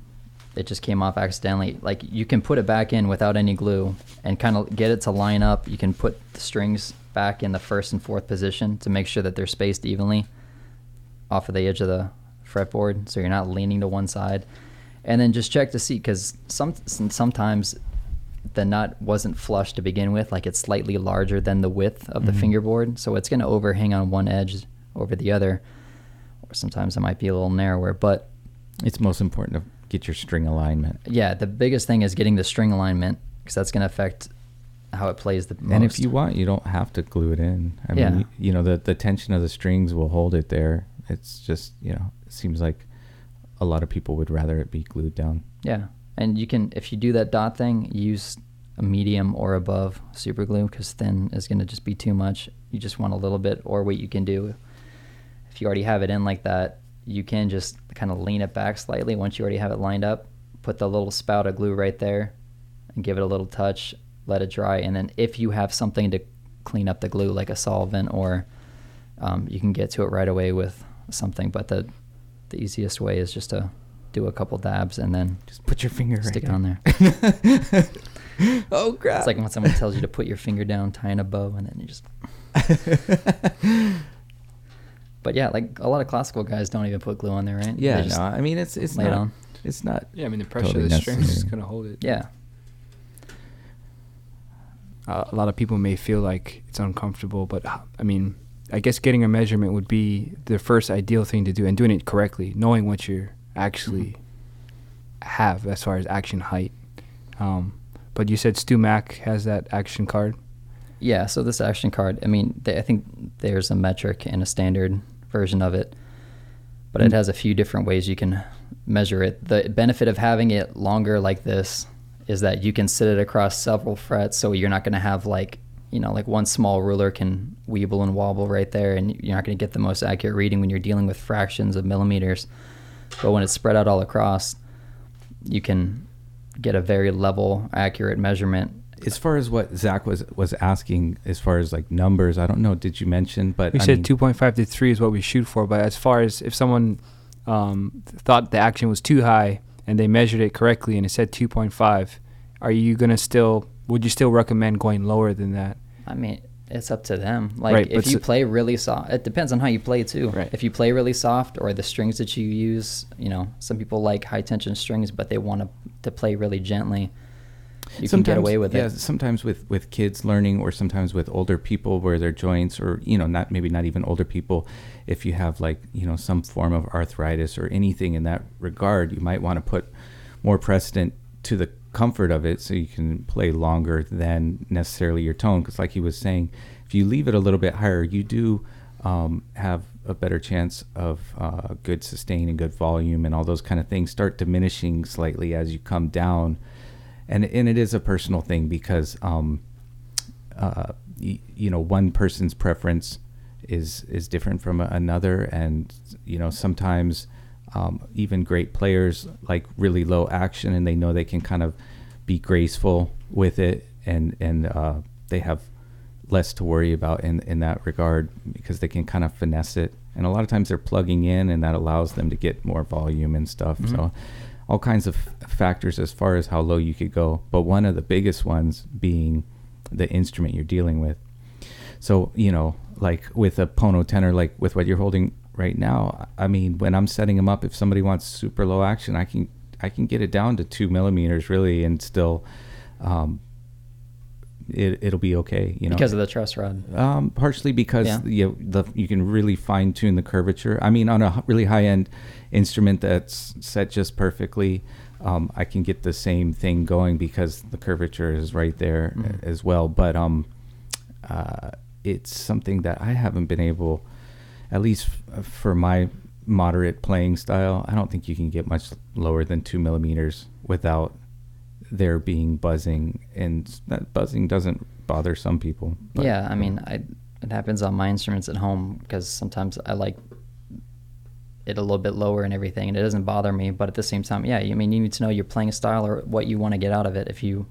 C: it just came off accidentally. Like you can put it back in without any glue and kind of get it to line up. You can put the strings back in the first and fourth position to make sure that they're spaced evenly off of the edge of the fretboard, so you're not leaning to one side. And then just check to see because some sometimes the nut wasn't flush to begin with, like it's slightly larger than the width of the
B: Mhm.
C: fingerboard, so it's going to overhang on one edge over the other. Or sometimes it might be a little narrower, but
B: It's most important to get your string alignment.
C: yeah, the biggest thing is getting the string alignment because that's going to affect how it plays the most.
B: And if you want, you don't have to glue it in. I
C: Yeah.
B: mean, you, know, the, the tension of the strings will hold it there. It's just, you know, it seems like a lot of people would rather it be glued down.
C: Yeah, and you can if you do that dot thing, use a medium or above super glue because thin is going to just be too much. You just want a little bit, or what you can do if you already have it in like that, you can just kind of lean it back slightly once you already have it lined up. Put the little spout of glue right there, and give it a little touch. Let it dry, and then if you have something to clean up the glue, like a solvent, or um, you can get to it right away with something. But the the easiest way is just to do a couple dabs and then
B: Just put your finger right
C: stick it on there.
B: oh, crap.
C: It's like when someone tells you to put your finger down, tie in a bow, and then you just. But yeah, like a lot of classical guys don't even put glue on there, right?
B: yeah,
C: They
B: no, I mean, it's, it's
C: lay it
B: not,
C: on.
B: it's not,
D: Yeah, I mean the pressure
B: Totally
D: of the strings is
B: necessary.
D: gonna hold it.
C: Yeah,
D: a lot of people may feel like it's uncomfortable, but I mean, I guess getting a measurement would be the first ideal thing to do, and doing it correctly, knowing what you actually have as far as action height. Um, but you said StewMac has that action card.
C: yeah. So this action card, I mean, they, I think there's a metric and a standard version of it, but it
B: Mm.
C: has a few different ways you can measure it. The benefit of having it longer like this is that you can sit it across several frets, so you're not going to have like you know like one small ruler can weeble and wobble right there, and you're not going to get the most accurate reading when you're dealing with fractions of millimeters. But when it's spread out all across, you can get a very level, accurate measurement.
B: as far as what Zach was, was asking, as far as like numbers, I don't know, did you mention, but
D: We
B: I
D: said
B: mean,
D: 2.5 to 3 is what we shoot for, but as far as if someone um, thought the action was too high and they measured it correctly and it said 2.5, are you going to still, would you still recommend going lower than that?
C: I mean, it's up to them. Like
D: Right,
C: if you play really soft, it depends on how you play too.
D: Right.
C: If you play really soft or the strings that you use, you know, some people like high tension strings, but they want to to play really gently. You can get away with
B: yeah,
C: it.
B: sometimes with with kids learning, or sometimes with older people where their joints, or you know, not maybe not even older people. If you have like you know some form of arthritis or anything in that regard, you might want to put more precedent to the comfort of it, so you can play longer than necessarily your tone. Because like he was saying, if you leave it a little bit higher, you do um, have a better chance of uh, good sustain and good volume and all those kind of things start diminishing slightly as you come down and and it is a personal thing because um uh y- you know one person's preference is is different from another. And you know sometimes um, even great players like really low action and they know they can kind of be graceful with it and and uh, they have less to worry about in in that regard because they can kind of finesse it. And a lot of times they're plugging in and that allows them to get more volume and stuff.
C: Mhm.
B: so all kinds of factors as far as how low you could go but one of the biggest ones being the instrument you're dealing with so you know like with a pono tenor like with what you're holding right now i mean when i'm setting them up if somebody wants super low action i can i can get it down to two millimeters really and still um it, it'll be okay you know
C: because of the truss rod.
B: um, partially because
C: Yeah.
B: you the you can really fine tune the curvature. I mean, on a really high end instrument that's set just perfectly, um, I can get the same thing going because the curvature is right there
C: Mhm.
B: as well. But um, uh, it's something that I haven't been able, at least f- for my moderate playing style. I don't think you can get much lower than two millimeters without there being buzzing, and that buzzing doesn't bother some people. but-
C: yeah, I mean, I it happens on my instruments at home because sometimes I like it a little bit lower and everything, and it doesn't bother me. But at the same time, yeah, I mean, you need to know your playing style or what you want to get out of it. If you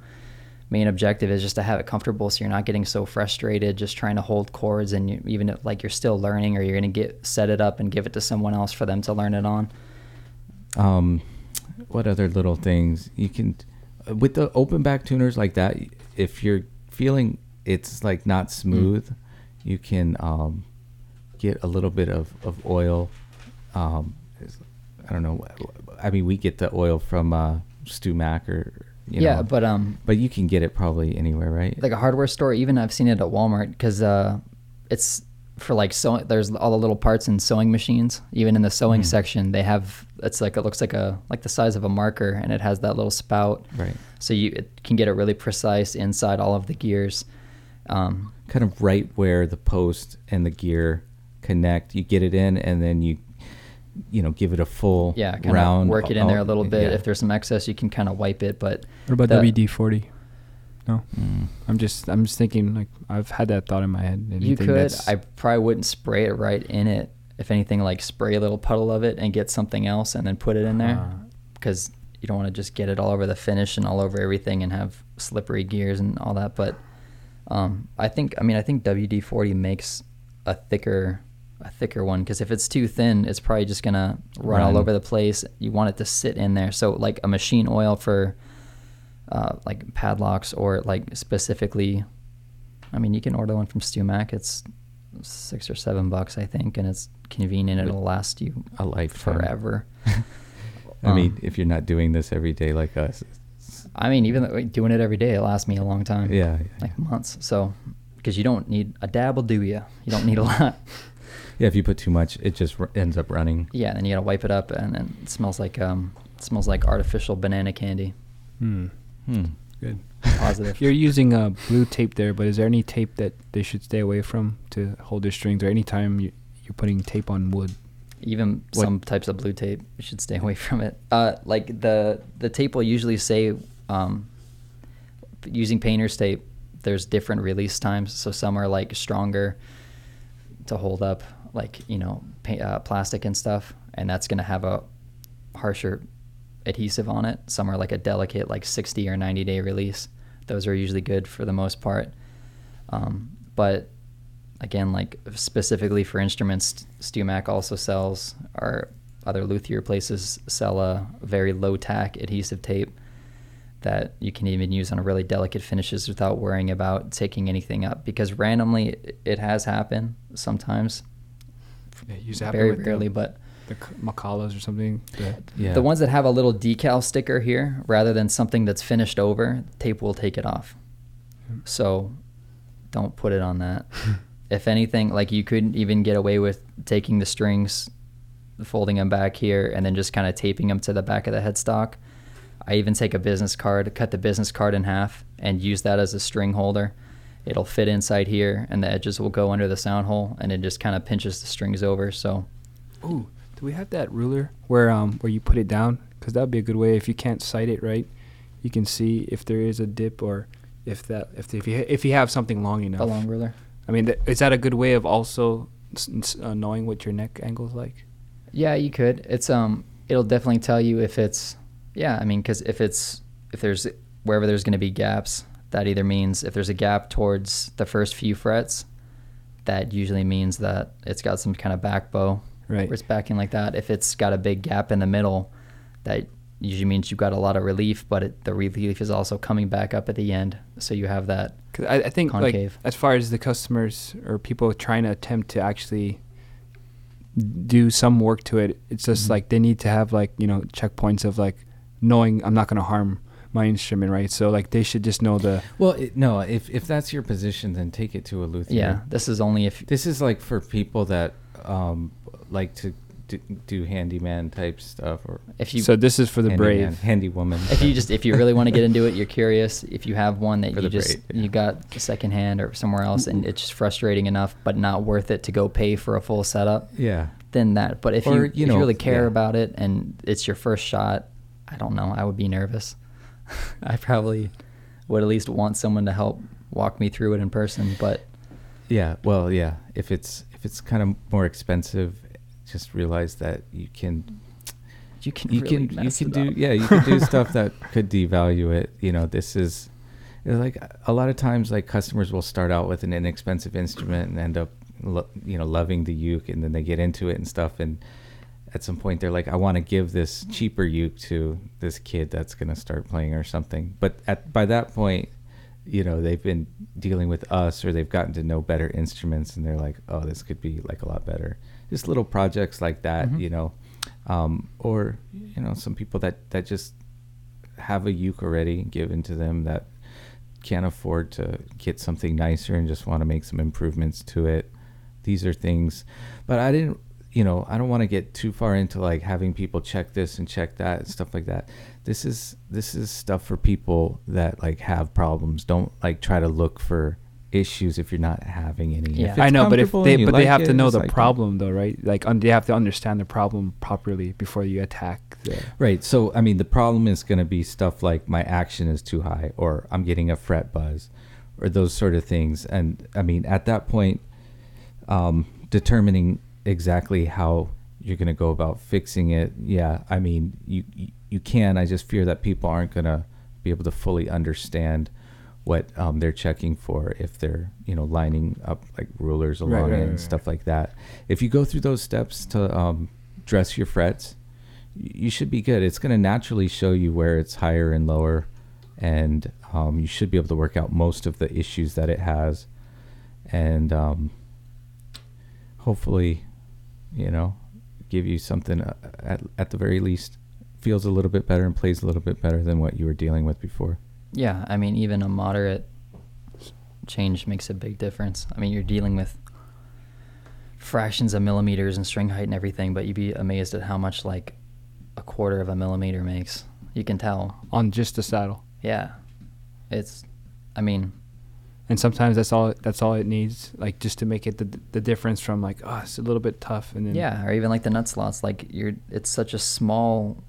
C: main objective is just to have it comfortable, so you're not getting so frustrated just trying to hold chords, and you, even if, like you're still learning, or you're gonna get set it up and give it to someone else for them to learn it on.
B: um, what other little things you can with the open back tuners like that if you're feeling it's like not smooth you can um, get a little bit of, of oil um, i don't know i mean we get the oil from uh, StewMac or you
C: yeah,
B: know,
C: but um,
B: but you can get it probably anywhere right
C: like a hardware store even i've seen it at walmart because uh, it's for like sewing. There's all the little parts in sewing machines. Even in the sewing
B: Mhm.
C: section, they have it's like it looks like a like the size of a marker, and it has that little spout,
B: Right.
C: so you it can get it really precise inside all of the gears. Um,
B: Kind of right where the post and the gear connect. You get it in, and then you, you know, give it a full
C: yeah, kind
B: round.
C: of work it in there a little bit.
B: yeah.
C: If there's some excess, you can kind of wipe it. But
D: What about WD forty? No,
B: Mm.
D: I'm just I'm just thinking like I've had that thought in my head.
C: you could. I probably wouldn't spray it right in it. If anything, like spray a little puddle of it and get something else, and then put it in there.
D: Ah.
C: because you don't want to just get it all over the finish and all over everything and have slippery gears and all that. But um, I think, I mean, I think WD forty makes a thicker, a thicker one because if it's too thin, it's probably just gonna run, all over the place. You want it to sit in there. So like a machine oil for uh, like padlocks or like specifically, I mean, you can order one from StewMac. It's six or seven bucks, I think, and it's convenient. It'll last you
B: a life
C: forever.
B: I mean,
C: Um,
B: if you're not doing this every day like us,
C: I mean, even though doing it every day, it lasts me a long time.
B: yeah,
C: Like months. So, because you don't need a dab will do you. You don't need a lot.
B: Yeah. If you put too much, it just r- ends up running.
C: yeah, and then you gotta wipe it up, and then it smells like um, it smells like artificial banana candy.
D: Hmm.
B: Hmm.
D: Good.
C: Positive.
D: You're using uh, blue tape there, but is there any tape that they should stay away from to hold their strings, or any time you, you're putting tape on wood?
C: even
B: What-
C: some types of blue tape you should stay away from it uh, like the the tape will usually say um, using painter's tape there's different release times so some are like stronger to hold up like you know pa- uh, plastic and stuff and that's going to have a harsher adhesive on it. Some are like a delicate like 60 or 90 day release. Those are usually good for the most part. Um, but again, like specifically for instruments, StewMac also sells, or other luthier places sell a very low tack adhesive tape that you can even use on really delicate finishes without worrying about taking anything up. Because randomly, it- has happened sometimes,
D: use that
C: very
D: with the-
C: rarely, but
D: the c- Makalas or something. The,
B: Yeah.
C: the ones that have a little decal sticker here, rather than something that's finished over, tape will take it off. So don't put it on that. if anything, like you couldn't even get away with taking the strings, folding them back here, and then just kind of taping them to the back of the headstock. I even take a business card, cut the business card in half, and use that as a string holder. It'll fit inside here, and the edges will go under the sound hole, and it just kind of pinches the strings over. So
D: Ooh, do we have that ruler where um where you put it down? Because that would be a good way. If you can't sight it right, you can see if there is a dip or if that if if you if you have something long enough.
C: a long ruler.
D: I mean, th- is that a good way of also uh, knowing what your neck angle is like?
C: Yeah, you could. It's um, it'll definitely tell you if it's, yeah. I mean, because if it's if there's wherever there's going to be gaps, that either means if there's a gap towards the first few frets, that usually means that it's got some kind of back bow,
D: Right.
C: Where it's backing like that. If it's got a big gap in the middle, that usually means you've got a lot of relief, but it, the relief is also coming back up at the end, so you have that.
D: 'Cause I, I think
C: Concave.
D: like as far as the customers or people trying to attempt to actually do some work to it, it's just
B: Mhm.
D: like they need to have like you know checkpoints of like knowing I'm not going to harm my instrument, right? So like they should just know the
B: Well, it, no. If if that's your position, then take it to a luthier.
C: Yeah, this is only if
B: This is like for people that um like to do, do handyman type stuff or
C: if you
D: so this is for the
B: handyman,
D: brave.
B: handy woman.
C: if you just if you really want to get into it, you're curious. If you have one that
B: For
C: you just
B: braid, yeah.
C: you got secondhand or somewhere else, and it's just frustrating enough, but not worth it to go pay for a full setup,
B: yeah.
C: then that. But if
B: Or,
C: you
B: you
C: if you really care
B: yeah.
C: about it and it's your first shot, I don't know. I would be nervous. I probably would at least want someone to help walk me through it in person. But
B: Yeah, well, yeah. If it's if it's kind of more expensive, just realize that you can
C: you can
B: you
C: really
B: can you can do
C: up.
B: yeah you can do stuff that could devalue it. You know, this is like a lot of times like customers will start out with an inexpensive instrument and end up lo- you know loving the uke, and then they get into it and stuff and. At some point, they're like, "I want to give this cheaper uke to this kid that's going to start playing or something." But at by that point, you know they've been dealing with us or they've gotten to know better instruments and they're like oh this could be like a lot better just little projects like that
C: Mhm.
B: you know um, or you know some people that that just have a uke already given to them that can't afford to get something nicer and just want to make some improvements to it these are things, but I didn't. You know, I don't want to get too far into like having people check this and check that and stuff like that. This is this is stuff for people that like have problems. Don't like try to look for issues if you're not having any.
C: Yeah.
B: If
D: I know, but if they
B: and you
D: but they have
B: it,
D: to know the
B: like,
D: problem though, right? Like un- they have to understand the problem properly before you attack. The,
B: Right. So, I mean, the problem is going to be stuff like my action is too high, or I'm getting a fret buzz, or those sort of things. And I mean, at that point, um, determining exactly how you're going to go about fixing it, yeah, I mean, you you- you can. I just fear that people aren't going to be able to fully understand what um, they're checking for if they're you know lining up like rulers along
D: right,
B: it and
D: right,
B: stuff like that. If you go through those steps to um, dress your frets, you should be good. It's going to naturally show you where it's higher and lower, and um, you should be able to work out most of the issues that it has, and um, hopefully, you know, give you something uh, at at the very least feels a little bit better and plays a little bit better than what you were dealing with before.
C: Yeah, I mean, even a moderate change makes a big difference. I mean, you're dealing with fractions of millimeters and string height and everything, but you'd be amazed at how much like a quarter of a millimeter makes. You can tell.
D: on just the saddle.
C: Yeah, it's. I mean,
D: And sometimes that's all that's all it needs, like just to make it the the difference from like oh it's a little bit tough and then
C: yeah, or even like the nut slots. Like you're, it's such a small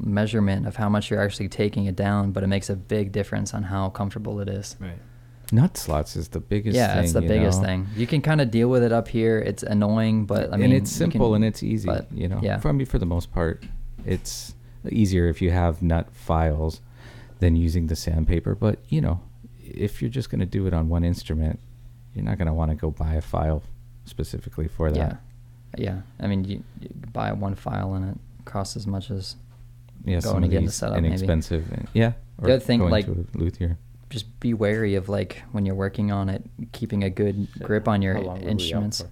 C: measurement of how much you're actually taking it down, but it makes a big difference on how comfortable it is.
D: right.
B: Nut slots is the biggest.
C: yeah,
B: thing,
C: it's the
B: you
C: biggest
B: know?
C: thing. You can kind of deal with it up here. It's annoying, but I mean,
B: and it's simple
C: can-
B: and it's easy.
C: but,
B: you know,
C: yeah.
B: for me for the most part, it's easier if you have nut files than using the sandpaper. But you know, if you're just going to do it on one instrument, you're not going to want to go buy a file specifically for that.
C: Yeah, yeah. I mean, you, you buy one file and it costs as much as
B: Yeah,
C: Going to get the
B: these
C: setup, maybe.
B: inexpensive. and- yeah,
C: The other thing,
B: going
C: like-
B: to luthier.
C: just be wary of like when you're working on it, keeping a good grip on your
A: How long were we out
C: instruments?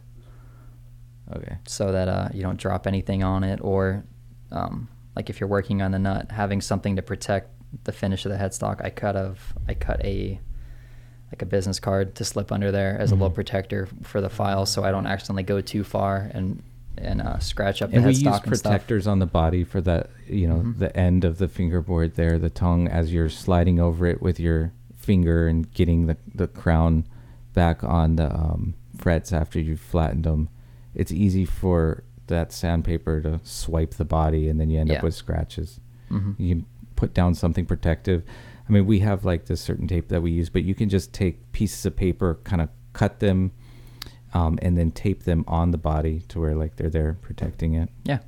B: Okay.
C: so that uh, you don't drop anything on it, or um, like if you're working on the nut, having something to protect the finish of the headstock. I cut of I cut a like a business card to slip under there as a little
B: Mhm.
C: protector for the file, so I don't accidentally go too far and and uh, scratch up the
B: And we use protectors on the body for that, you know,
C: Mhm.
B: the end of the fingerboard there, the tongue, as you're sliding over it with your finger and getting the, the crown back on the um, frets after you've flattened them. It's easy for that sandpaper to swipe the body and then you end
C: Yeah.
B: up with scratches.
C: Mhm.
B: You can put down something protective. I mean, we have like this certain tape that we use, but you can just take pieces of paper, kind of cut them, um, and then tape them on the body to where like they're there protecting it.
C: Yeah,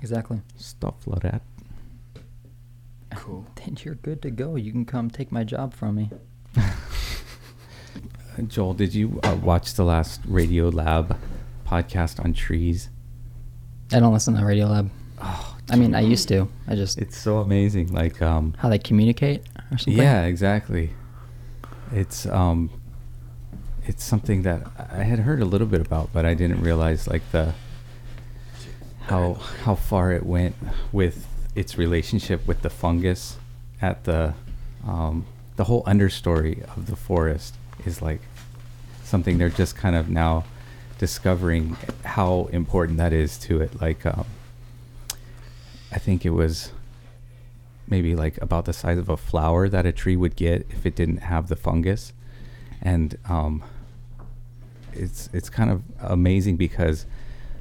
C: exactly.
B: Stuff like that.
D: Cool.
C: Then you're good to go. You can come take my job from me.
B: Uh, Joel, did you uh, watch the last Radiolab podcast on trees?
C: I don't listen to Radiolab.
B: Oh,
C: I mean, I used to. I just
B: It's so amazing. Like, um,
C: how they communicate or something.
B: yeah, exactly. It's um, it's something that I had heard a little bit about, but I didn't realize like the how how far it went with its relationship with the fungus at the um, the whole understory of the forest is like something they're just kind of now discovering how important that is to it. Like, um, I think it was maybe like about the size of a flower that a tree would get if it didn't have the fungus, and um, it's it's kind of amazing because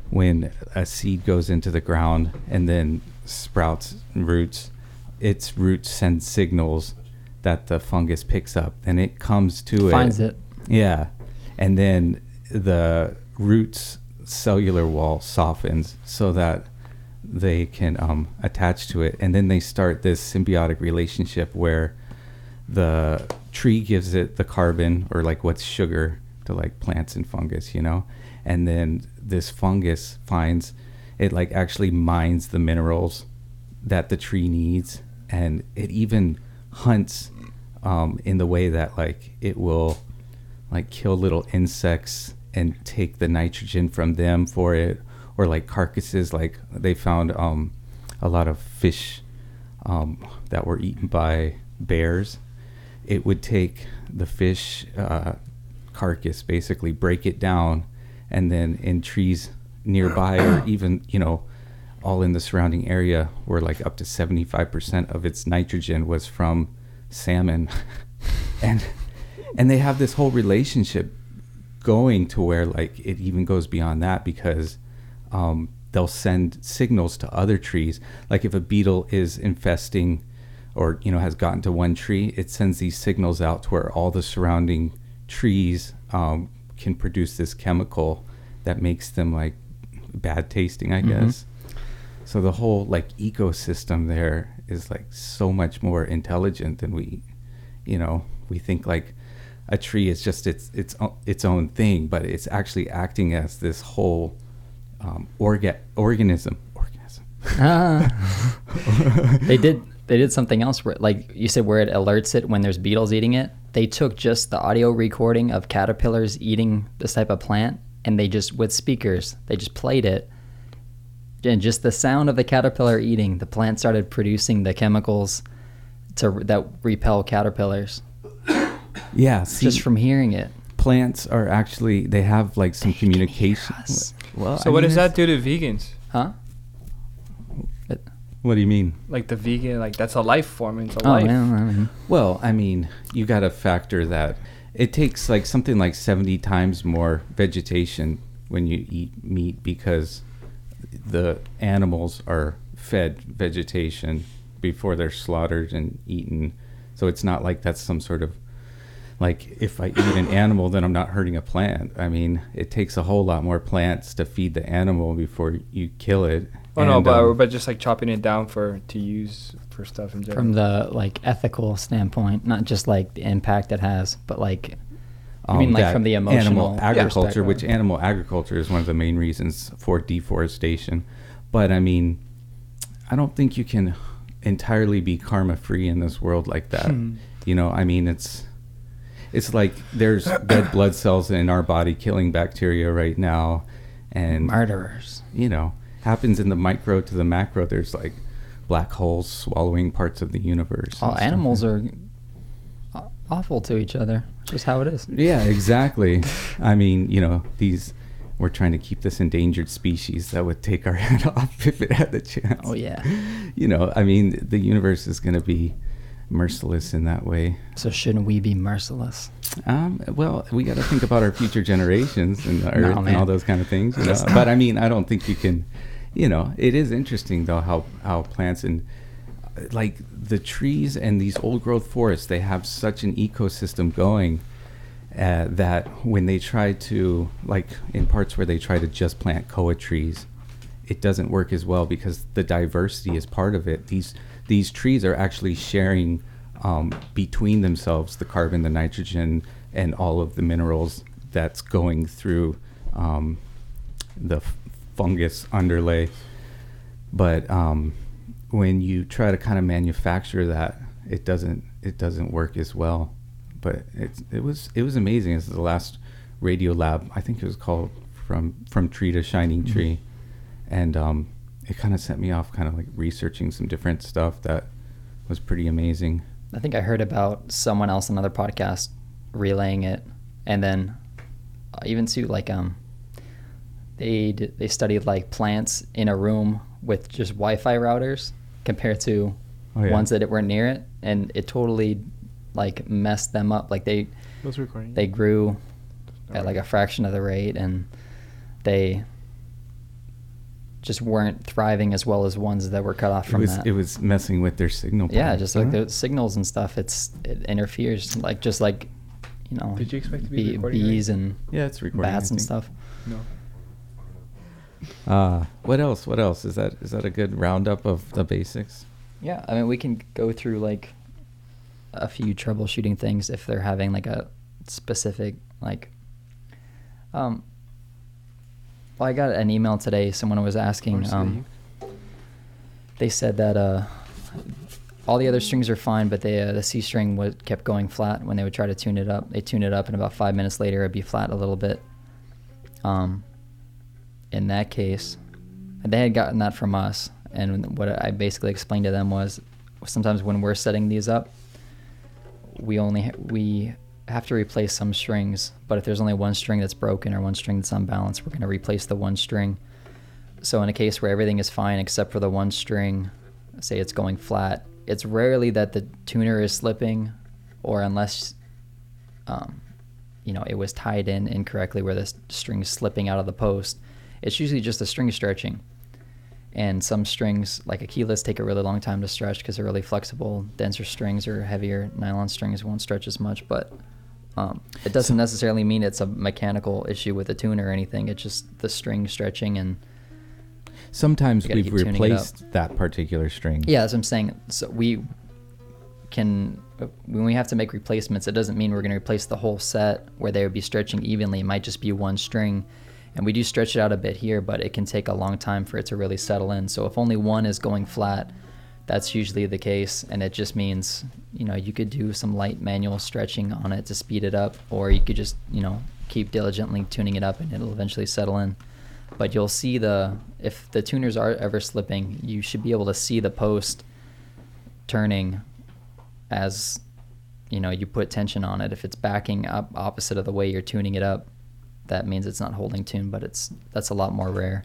B: when a seed goes into the ground and then sprouts and roots, its roots send signals that the fungus picks up, and it comes to it.
C: Finds it.
B: yeah. And then the roots cellular wall softens so that they can um, attach to it. And then they start this symbiotic relationship where the tree gives it the carbon or like what's sugar to like plants and fungus, you know? And then this fungus finds it like actually mines the minerals that the tree needs and it even hunts um, in the way that like it will like kill little insects and take the nitrogen from them for it or like carcasses like they found um, a lot of fish um, that were eaten by bears. It would take the fish uh, carcass basically break it down and then in trees nearby or even you know all in the surrounding area where like up to 75% of its nitrogen was from salmon. And and they have this whole relationship going to where like it even goes beyond that because um, they'll send signals to other trees like if a beetle is infesting or you know has gotten to one tree it sends these signals out to where all the surrounding trees um, can produce this chemical that makes them like bad tasting i
C: Mhm.
B: guess so the whole like ecosystem there is like so much more intelligent than we, you know, we think like a tree is just its its its own thing, but it's actually acting as this whole um, orga- organism. Organism.
C: Ah. they did they did something else where like you said where it alerts it when there's beetles eating it they took just the audio recording of caterpillars eating this type of plant and they just with speakers they just played it and just the sound of the caterpillar eating the plant started producing the chemicals to that repel caterpillars
B: Yeah, see,
C: just from hearing it
B: plants are actually they have like some communication.
C: Us.
B: Well,
D: So
B: I
D: what
B: mean,
D: does that do to vegans?
C: huh
B: What do you mean?
D: Like the vegan, like that's a life form. It's a
C: oh
D: life.
C: yeah I mean,
B: Well, I mean, you got to factor that it takes like something like 70 times more vegetation when you eat meat because the animals are fed vegetation before they're slaughtered and eaten. So it's not like that's some sort of like if I eat an animal, then I'm not hurting a plant. I mean, it takes a whole lot more plants to feed the animal before you kill it.
D: Oh no, but
B: um,
D: but just like chopping it down for to use for stuff in general.
C: from the like ethical standpoint not just like the impact it has but like You mean, like, from the emotional
B: animal agriculture,
C: perspective?
B: which animal agriculture is one of the main reasons for deforestation. But I mean, I don't think you can entirely be karma free in this world like that.
D: Hmm.
B: You know, I mean, it's it's like there's red blood cells in our body killing bacteria right now, and
C: murderers
B: you know, happens in the micro to the macro. There's like black holes swallowing parts of the universe.
C: all
B: stuff.
C: animals are awful to each other just how it is
B: Yeah, exactly. I mean, you know, these we're trying to keep this endangered species that would take our head off if it had the chance.
C: Oh, yeah.
B: You know, I mean, the universe is going to be merciless in that way.
C: so shouldn't we be merciless
B: Um, well, we got to think about our future generations and the
C: No,
B: earth and all those kind of things. You know? But I mean, I don't think you can. You know, it is interesting though how how plants and like the trees and these old growth forests they have such an ecosystem going uh, that when they try to like in parts where they try to just plant koa trees it doesn't work as well because the diversity is part of it these these trees are actually sharing um, between themselves the carbon the nitrogen and all of the minerals that's going through um, the f- fungus underlay but um, when you try to kind of manufacture that, it doesn't it doesn't work as well. But it's it was it was amazing. It's the last Radiolab. I think it was called from from tree to shining tree, and um, it kind of sent me off, kind of like researching some different stuff that was pretty amazing.
C: i think i heard about someone else another podcast relaying it and then uh, even too like um they d- they studied like plants in a room with just wi-fi routers compared to
B: Oh, yeah.
C: ones that weren't near it and it totally like messed them up like they
D: Those recording.
C: they grew at like a fraction of the rate and they just weren't thriving as well as ones that were cut off
B: It
C: from
B: was
C: that.
B: it was messing with their signal.
C: yeah, just like
B: Huh?
C: the signals and stuff. It's it interferes like just like you know.
D: Did you expect to be
C: bee- bees
D: right?
C: and
B: Yeah, it's recording.
C: bats and stuff?
D: No.
B: Uh, what else? What else? Is that is that a good roundup of the basics?
C: Yeah, I mean we can go through like a few troubleshooting things if they're having like a specific like um well I got an email today someone was asking um they said that uh all the other strings are fine but they, uh, the C string would kept going flat when they would try to tune it up. They tune it up and about 5 minutes later it'd be flat a little bit. Um in that case they had gotten that from us and what i basically explained to them was sometimes when we're setting these up we only we have to replace some strings, but if there's only one string that's broken or one string that's unbalanced, we're going to replace the one string. So in a case where everything is fine except for the one string, say it's going flat, it's rarely that the tuner is slipping, or unless, um, you know, it was tied in incorrectly where the s- string's slipping out of the post. It's usually just the string stretching. And some strings, like Aquilas, take a really long time to stretch because they're really flexible. Denser strings or heavier nylon strings won't stretch as much, but um, it doesn't necessarily mean it's a mechanical issue with the tuner or anything. It's just the string stretching and
B: Sometimes we've
C: keep tuning it up.
B: replaced that particular string.
C: Yeah, that's what I'm saying. So we can uh, when we have to make replacements, it doesn't mean we're going to replace the whole set where they would be stretching evenly. It might just be one string, and we do stretch it out a bit here, but it can take a long time for it to really settle in. So if only one is going flat, that's usually the case, and it just means you know you could do some light manual stretching on it to speed it up, or you could just you know keep diligently tuning it up, and it'll eventually settle in. But you'll see the if the tuners are ever slipping, you should be able to see the post turning as you know you put tension on it if it's backing up opposite of the way you're tuning it up that means it's not holding tune but it's that's a lot more rare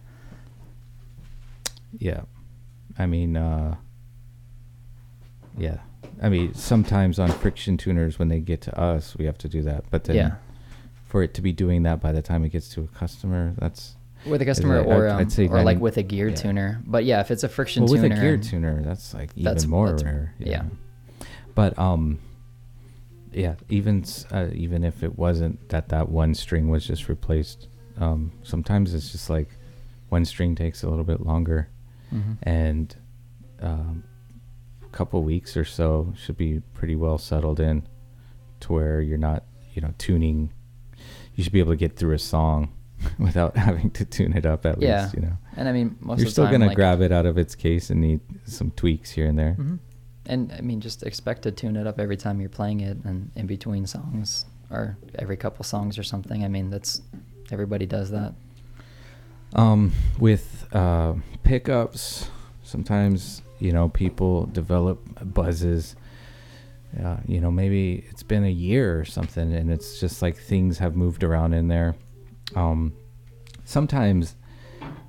B: Yeah. I mean, uh, yeah. I mean, sometimes on friction tuners, when they get to us, we have to do that. But then
C: Yeah.
B: for it to be doing that by the time it gets to a customer, that's.
C: with a customer
B: I'd-
C: or
B: I'd
C: um,
B: say
C: or like
B: 90
C: with a gear
B: yeah.
C: tuner but yeah if it's a friction
B: Well, with
C: tuner
B: a gear tuner, that's like even
C: That's-
B: more
C: that's-
B: rare.
C: yeah.
B: But um, yeah. Even s- uh, even if it wasn't that that one string was just replaced, um, sometimes it's just like one string takes a little bit longer,
C: Mhm.
B: and um, couple weeks or so should be pretty well settled in, to where you're not you know tuning. You should be able to get through a song without having to tune it up at
C: Yeah.
B: least. You know.
C: and i mean most of the time.
B: You're still
C: time
B: gonna
C: like,
B: grab it out of its case and need some tweaks here and there.
C: Mhm. and i mean just expect to tune it up every time you're playing it and in between songs or every couple songs or something i mean that's everybody does that
B: Um, with uh, pickups, sometimes you know people develop buzzes. Uh, you know, maybe it's been a year or something, and it's just like things have moved around in there. Um, sometimes,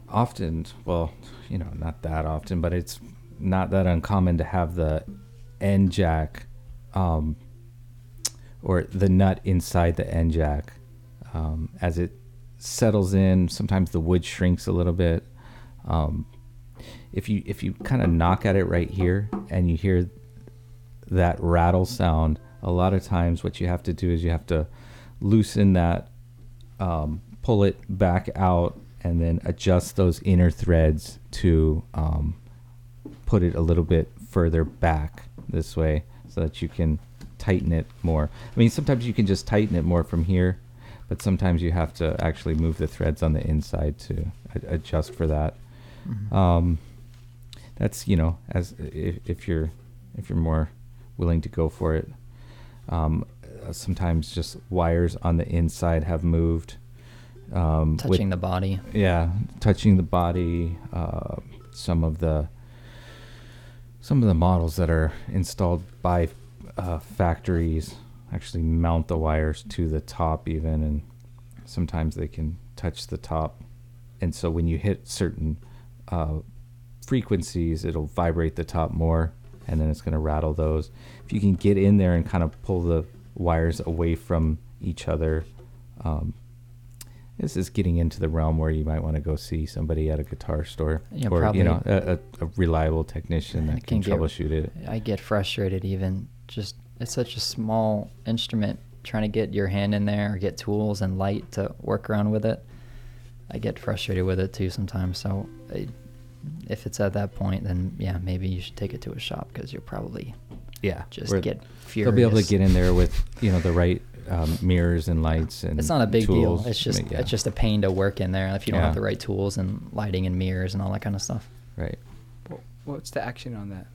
B: often, well, you know, not that often, but it's not that uncommon to have the end jack, um, or the nut inside the end jack, um, as it settles in. Sometimes the wood shrinks a little bit. Um, if you if you kind of knock at it right here and you hear that rattle sound, a lot of times what you have to do is you have to loosen that, um, pull it back out, and then adjust those inner threads to um, put it a little bit further back this way so that you can tighten it more. I mean, sometimes you can just tighten it more from here, but sometimes you have to actually move the threads on the inside to adjust for that. Um, that's you know, as if, if you're if you're more willing to go for it. Um, uh, sometimes just wires on the inside have moved. Um, with-
C: touching the body
B: yeah, touching the body. Uh, some of the some of the models that are installed by uh, factories actually mount the wires to the top even, and sometimes they can touch the top. And so when you hit certain uh, frequencies, it'll vibrate the top more, and then it's going to rattle those. If you can get in there and kind of pull the wires away from each other, um, this is getting into the realm where you might want to go see somebody at a guitar store
C: Yeah,
B: or
C: probably.
B: you know a, a, a reliable technician that can,
C: can get-
B: troubleshoot it.
C: I get frustrated even just it's such a small instrument trying to get your hand in there or get tools and light to work around with it. I get frustrated with it too sometimes. So I, if it's at that point, then yeah, maybe you should take it to a shop because you'll probably
B: Yeah,
C: just
B: where
C: get
B: They'll be able to get in there with you know the right um, mirrors and lights and
C: It's not a big
B: tools.
C: deal. It's just
B: Yeah,
C: it's just a pain to work in there if you don't have the right tools and lighting and mirrors and all that kind of stuff.
B: right.
D: Wha- What's the action on that?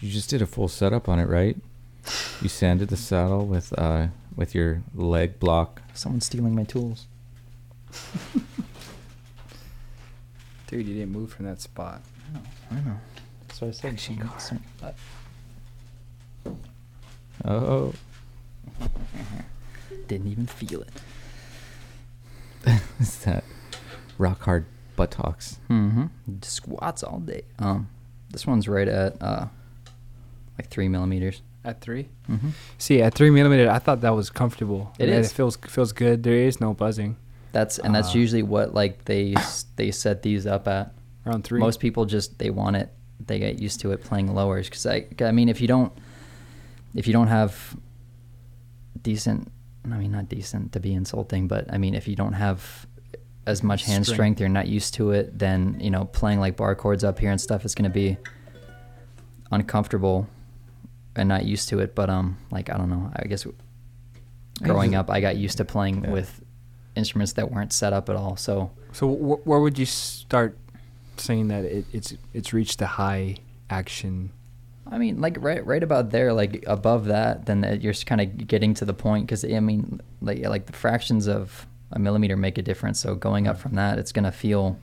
B: You just did a full setup on it, right? You sanded the saddle with uh with your leg block.
C: Someone's stealing my tools.
D: Dude, you didn't move from that spot.
C: I know. So I said
D: Action
C: some-
D: car.
C: some- uh,
B: Oh,
C: didn't even feel it.
B: is that rock hard buttocks?
C: Mm-hmm. Squats all day. Um, this one's right at uh, like three millimeters.
D: At three.
C: Mm-hmm.
D: See, at three millimeter, I thought that was comfortable.
C: It
D: And
C: is.
D: It feels feels good. There is no buzzing
C: That's and that's
D: Ah.
C: usually what like they they set these up at.
D: around three.
C: Most people just they want it. They get used to it playing lowers because I I mean if you don't if you don't have decent I mean not decent to be insulting but I mean if you don't have as much hand
D: Strength.
C: strength you're not used to it then you know playing like bar chords up here and stuff is going to be uncomfortable and not used to it but um like I don't know I guess growing up I got used to playing
B: Yeah.
C: with instruments that weren't set up at all so
D: So wh- where would you start saying that it, it's it's reached the high action?
C: I mean, like right, right about there, like above that, then you're kind of getting to the point because I mean, like like the fractions of a millimeter make a difference. So going up from that, it's gonna feel.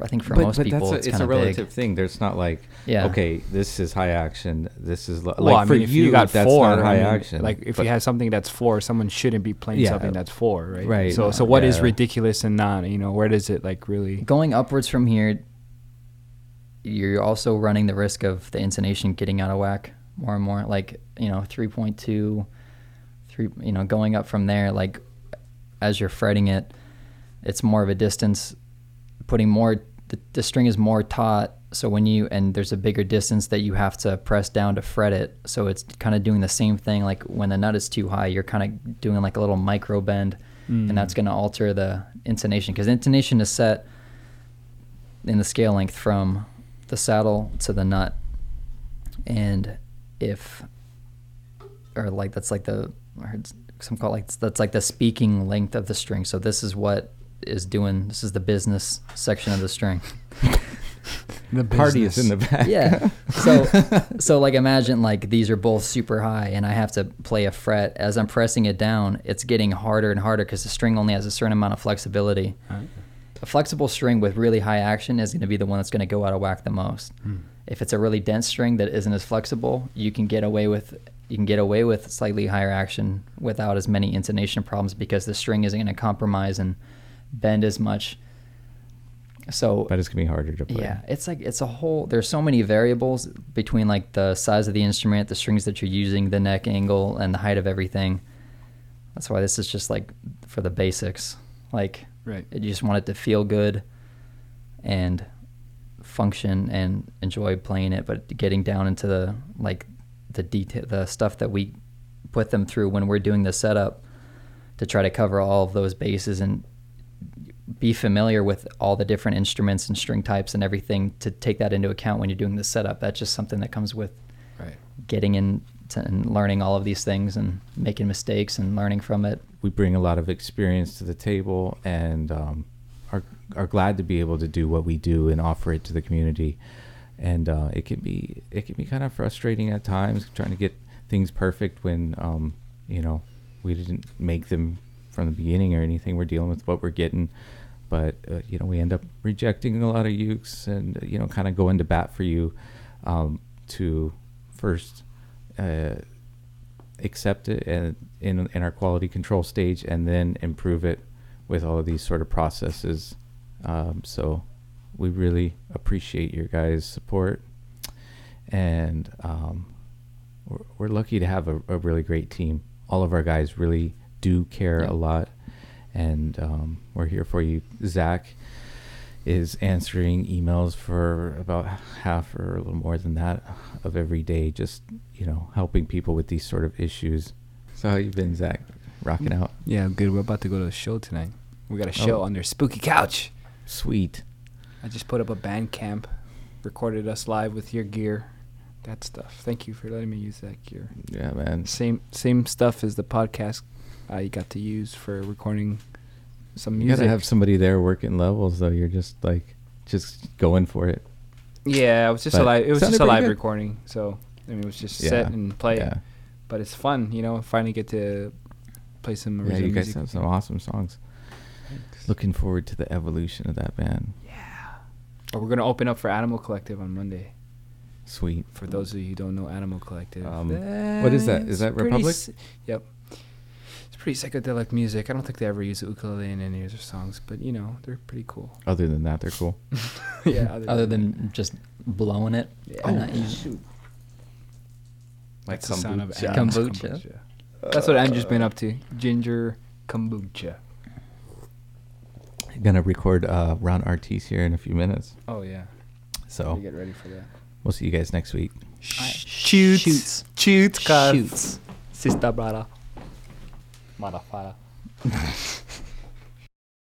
C: I think for most people,
B: that's a,
C: it's,
B: it's a relative
C: big.
B: thing. There's not like,
C: Yeah.
B: okay, this is high action. This is lo-
D: Well,
B: like
D: I
B: for
D: mean, if
B: you,
D: you, got
B: that's
D: four,
B: not high
D: I mean,
B: action.
D: Like if
B: but-
D: you have something that's four, someone shouldn't be playing
B: Yeah.
D: something that's four, right?
B: Right.
D: So so what is
B: Yeah.
D: ridiculous and not? You know, where does it like really?
C: Going upwards from here, you're also running the risk of the intonation getting out of whack more and more. Like you know, 3.2, three. You know, going up from there, like as you're fretting it, it's more of a distance, putting more. The, the string is more taut, so when you and there's a bigger distance that you have to press down to fret it. So it's kind of doing the same thing. Like when the nut is too high, you're kind of doing like a little micro bend, and that's
D: Mm.
C: going to alter the intonation because intonation is set in the scale length from the saddle to the nut, and if or like that's like the I heard some call it like that's like the speaking length of the string. So this is what is doing. This is the business section of the string.
D: The
B: party is in the back.
C: yeah. So so like imagine like these are both super high and I have to play a fret as I'm pressing it down. It's getting harder and harder because the string only has a certain amount of flexibility.
D: Right.
C: A flexible string with really high action is going to be the one that's going to go out of whack the most.
D: Hmm.
C: If it's a really dense string that isn't as flexible, you can get away with you can get away with slightly higher action without as many intonation problems because the string isn't going to compromise and bend as much. So
B: but it's gonna be harder to play.
C: yeah, it's like it's a whole. There's so many variables between like the size of the instrument, the strings that you're using, the neck angle, and the height of everything. That's why this is just like for the basics. Like
D: Right.
C: you just want it to feel good and function and enjoy playing it, but getting down into the like the detail, the stuff that we put them through when we're doing the setup to try to cover all of those bases and be familiar with all the different instruments and string types and everything to take that into account when you're doing the setup. That's just something that comes with
D: Right.
C: getting into and learning all of these things and making mistakes and learning from it.
B: we bring a lot of experience to the table and um, are are glad to be able to do what we do and offer it to the community. And uh, it can be it can be kind of frustrating at times trying to get things perfect when um, you know we didn't make them from the beginning or anything. We're dealing with what we're getting, but uh, you know we end up rejecting a lot of ukes and you know kind of going to bat for you um, to first. Uh, accept it and in in our quality control stage and then improve it with all of these sort of processes um, so we really appreciate your guys support and um, we're, we're lucky to have a, a really great team all of our guys really do care
C: Yeah.
B: a lot and um, we're here for you zach is answering emails for about half or a little more than that of every day just you know helping people with these sort of issues so how you been zach rocking out
D: Yeah, good. We're about to go to a show tonight. We got a show
B: Oh.
D: on their spooky couch.
B: sweet
D: I just put up a band camp, recorded us live with your gear, that stuff. Thank you for letting me use that gear.
B: yeah man
D: Same same stuff as the podcast I got to use for recording some music.
B: you gotta have somebody there working levels though you're just like just going for it
D: yeah, it was just a live. It was just a live
B: good.
D: recording. So I mean, it was just
B: Yeah,
D: set and play.
B: yeah
D: But it's fun, you know. Finally get to play some
B: yeah
D: original
B: you guys
D: music.
B: have some awesome songs
D: Thanks.
B: looking forward to the evolution of that band Yeah.
D: Oh, we're gonna open up for Animal Collective on Monday.
B: Sweet.
D: For those of you who don't know Animal Collective,
B: Um, what is that? Is that Republik?
D: s- yep. It's pretty psychedelic music. I don't think they ever use the ukulele in any of their songs, but you know they're pretty cool.
B: Other than that, they're cool.
D: yeah.
C: Other than just blowing it.
D: Yeah.
C: I'm not using-
B: shoot. Like
D: That's the sound of
B: kombucha.
D: Andrew's
C: Kombucha.
D: That's what Andrew's been up to. Ginger kombucha.
B: I'm Gonna record uh, Ron Artis here in a few minutes.
D: Oh yeah.
B: So
D: Gotta get ready for that.
B: we'll see you guys next week.
D: Shoots.
C: Shoots.
D: Shoots. cuz.
C: Shoots.
D: Sister brother. Motherfucker.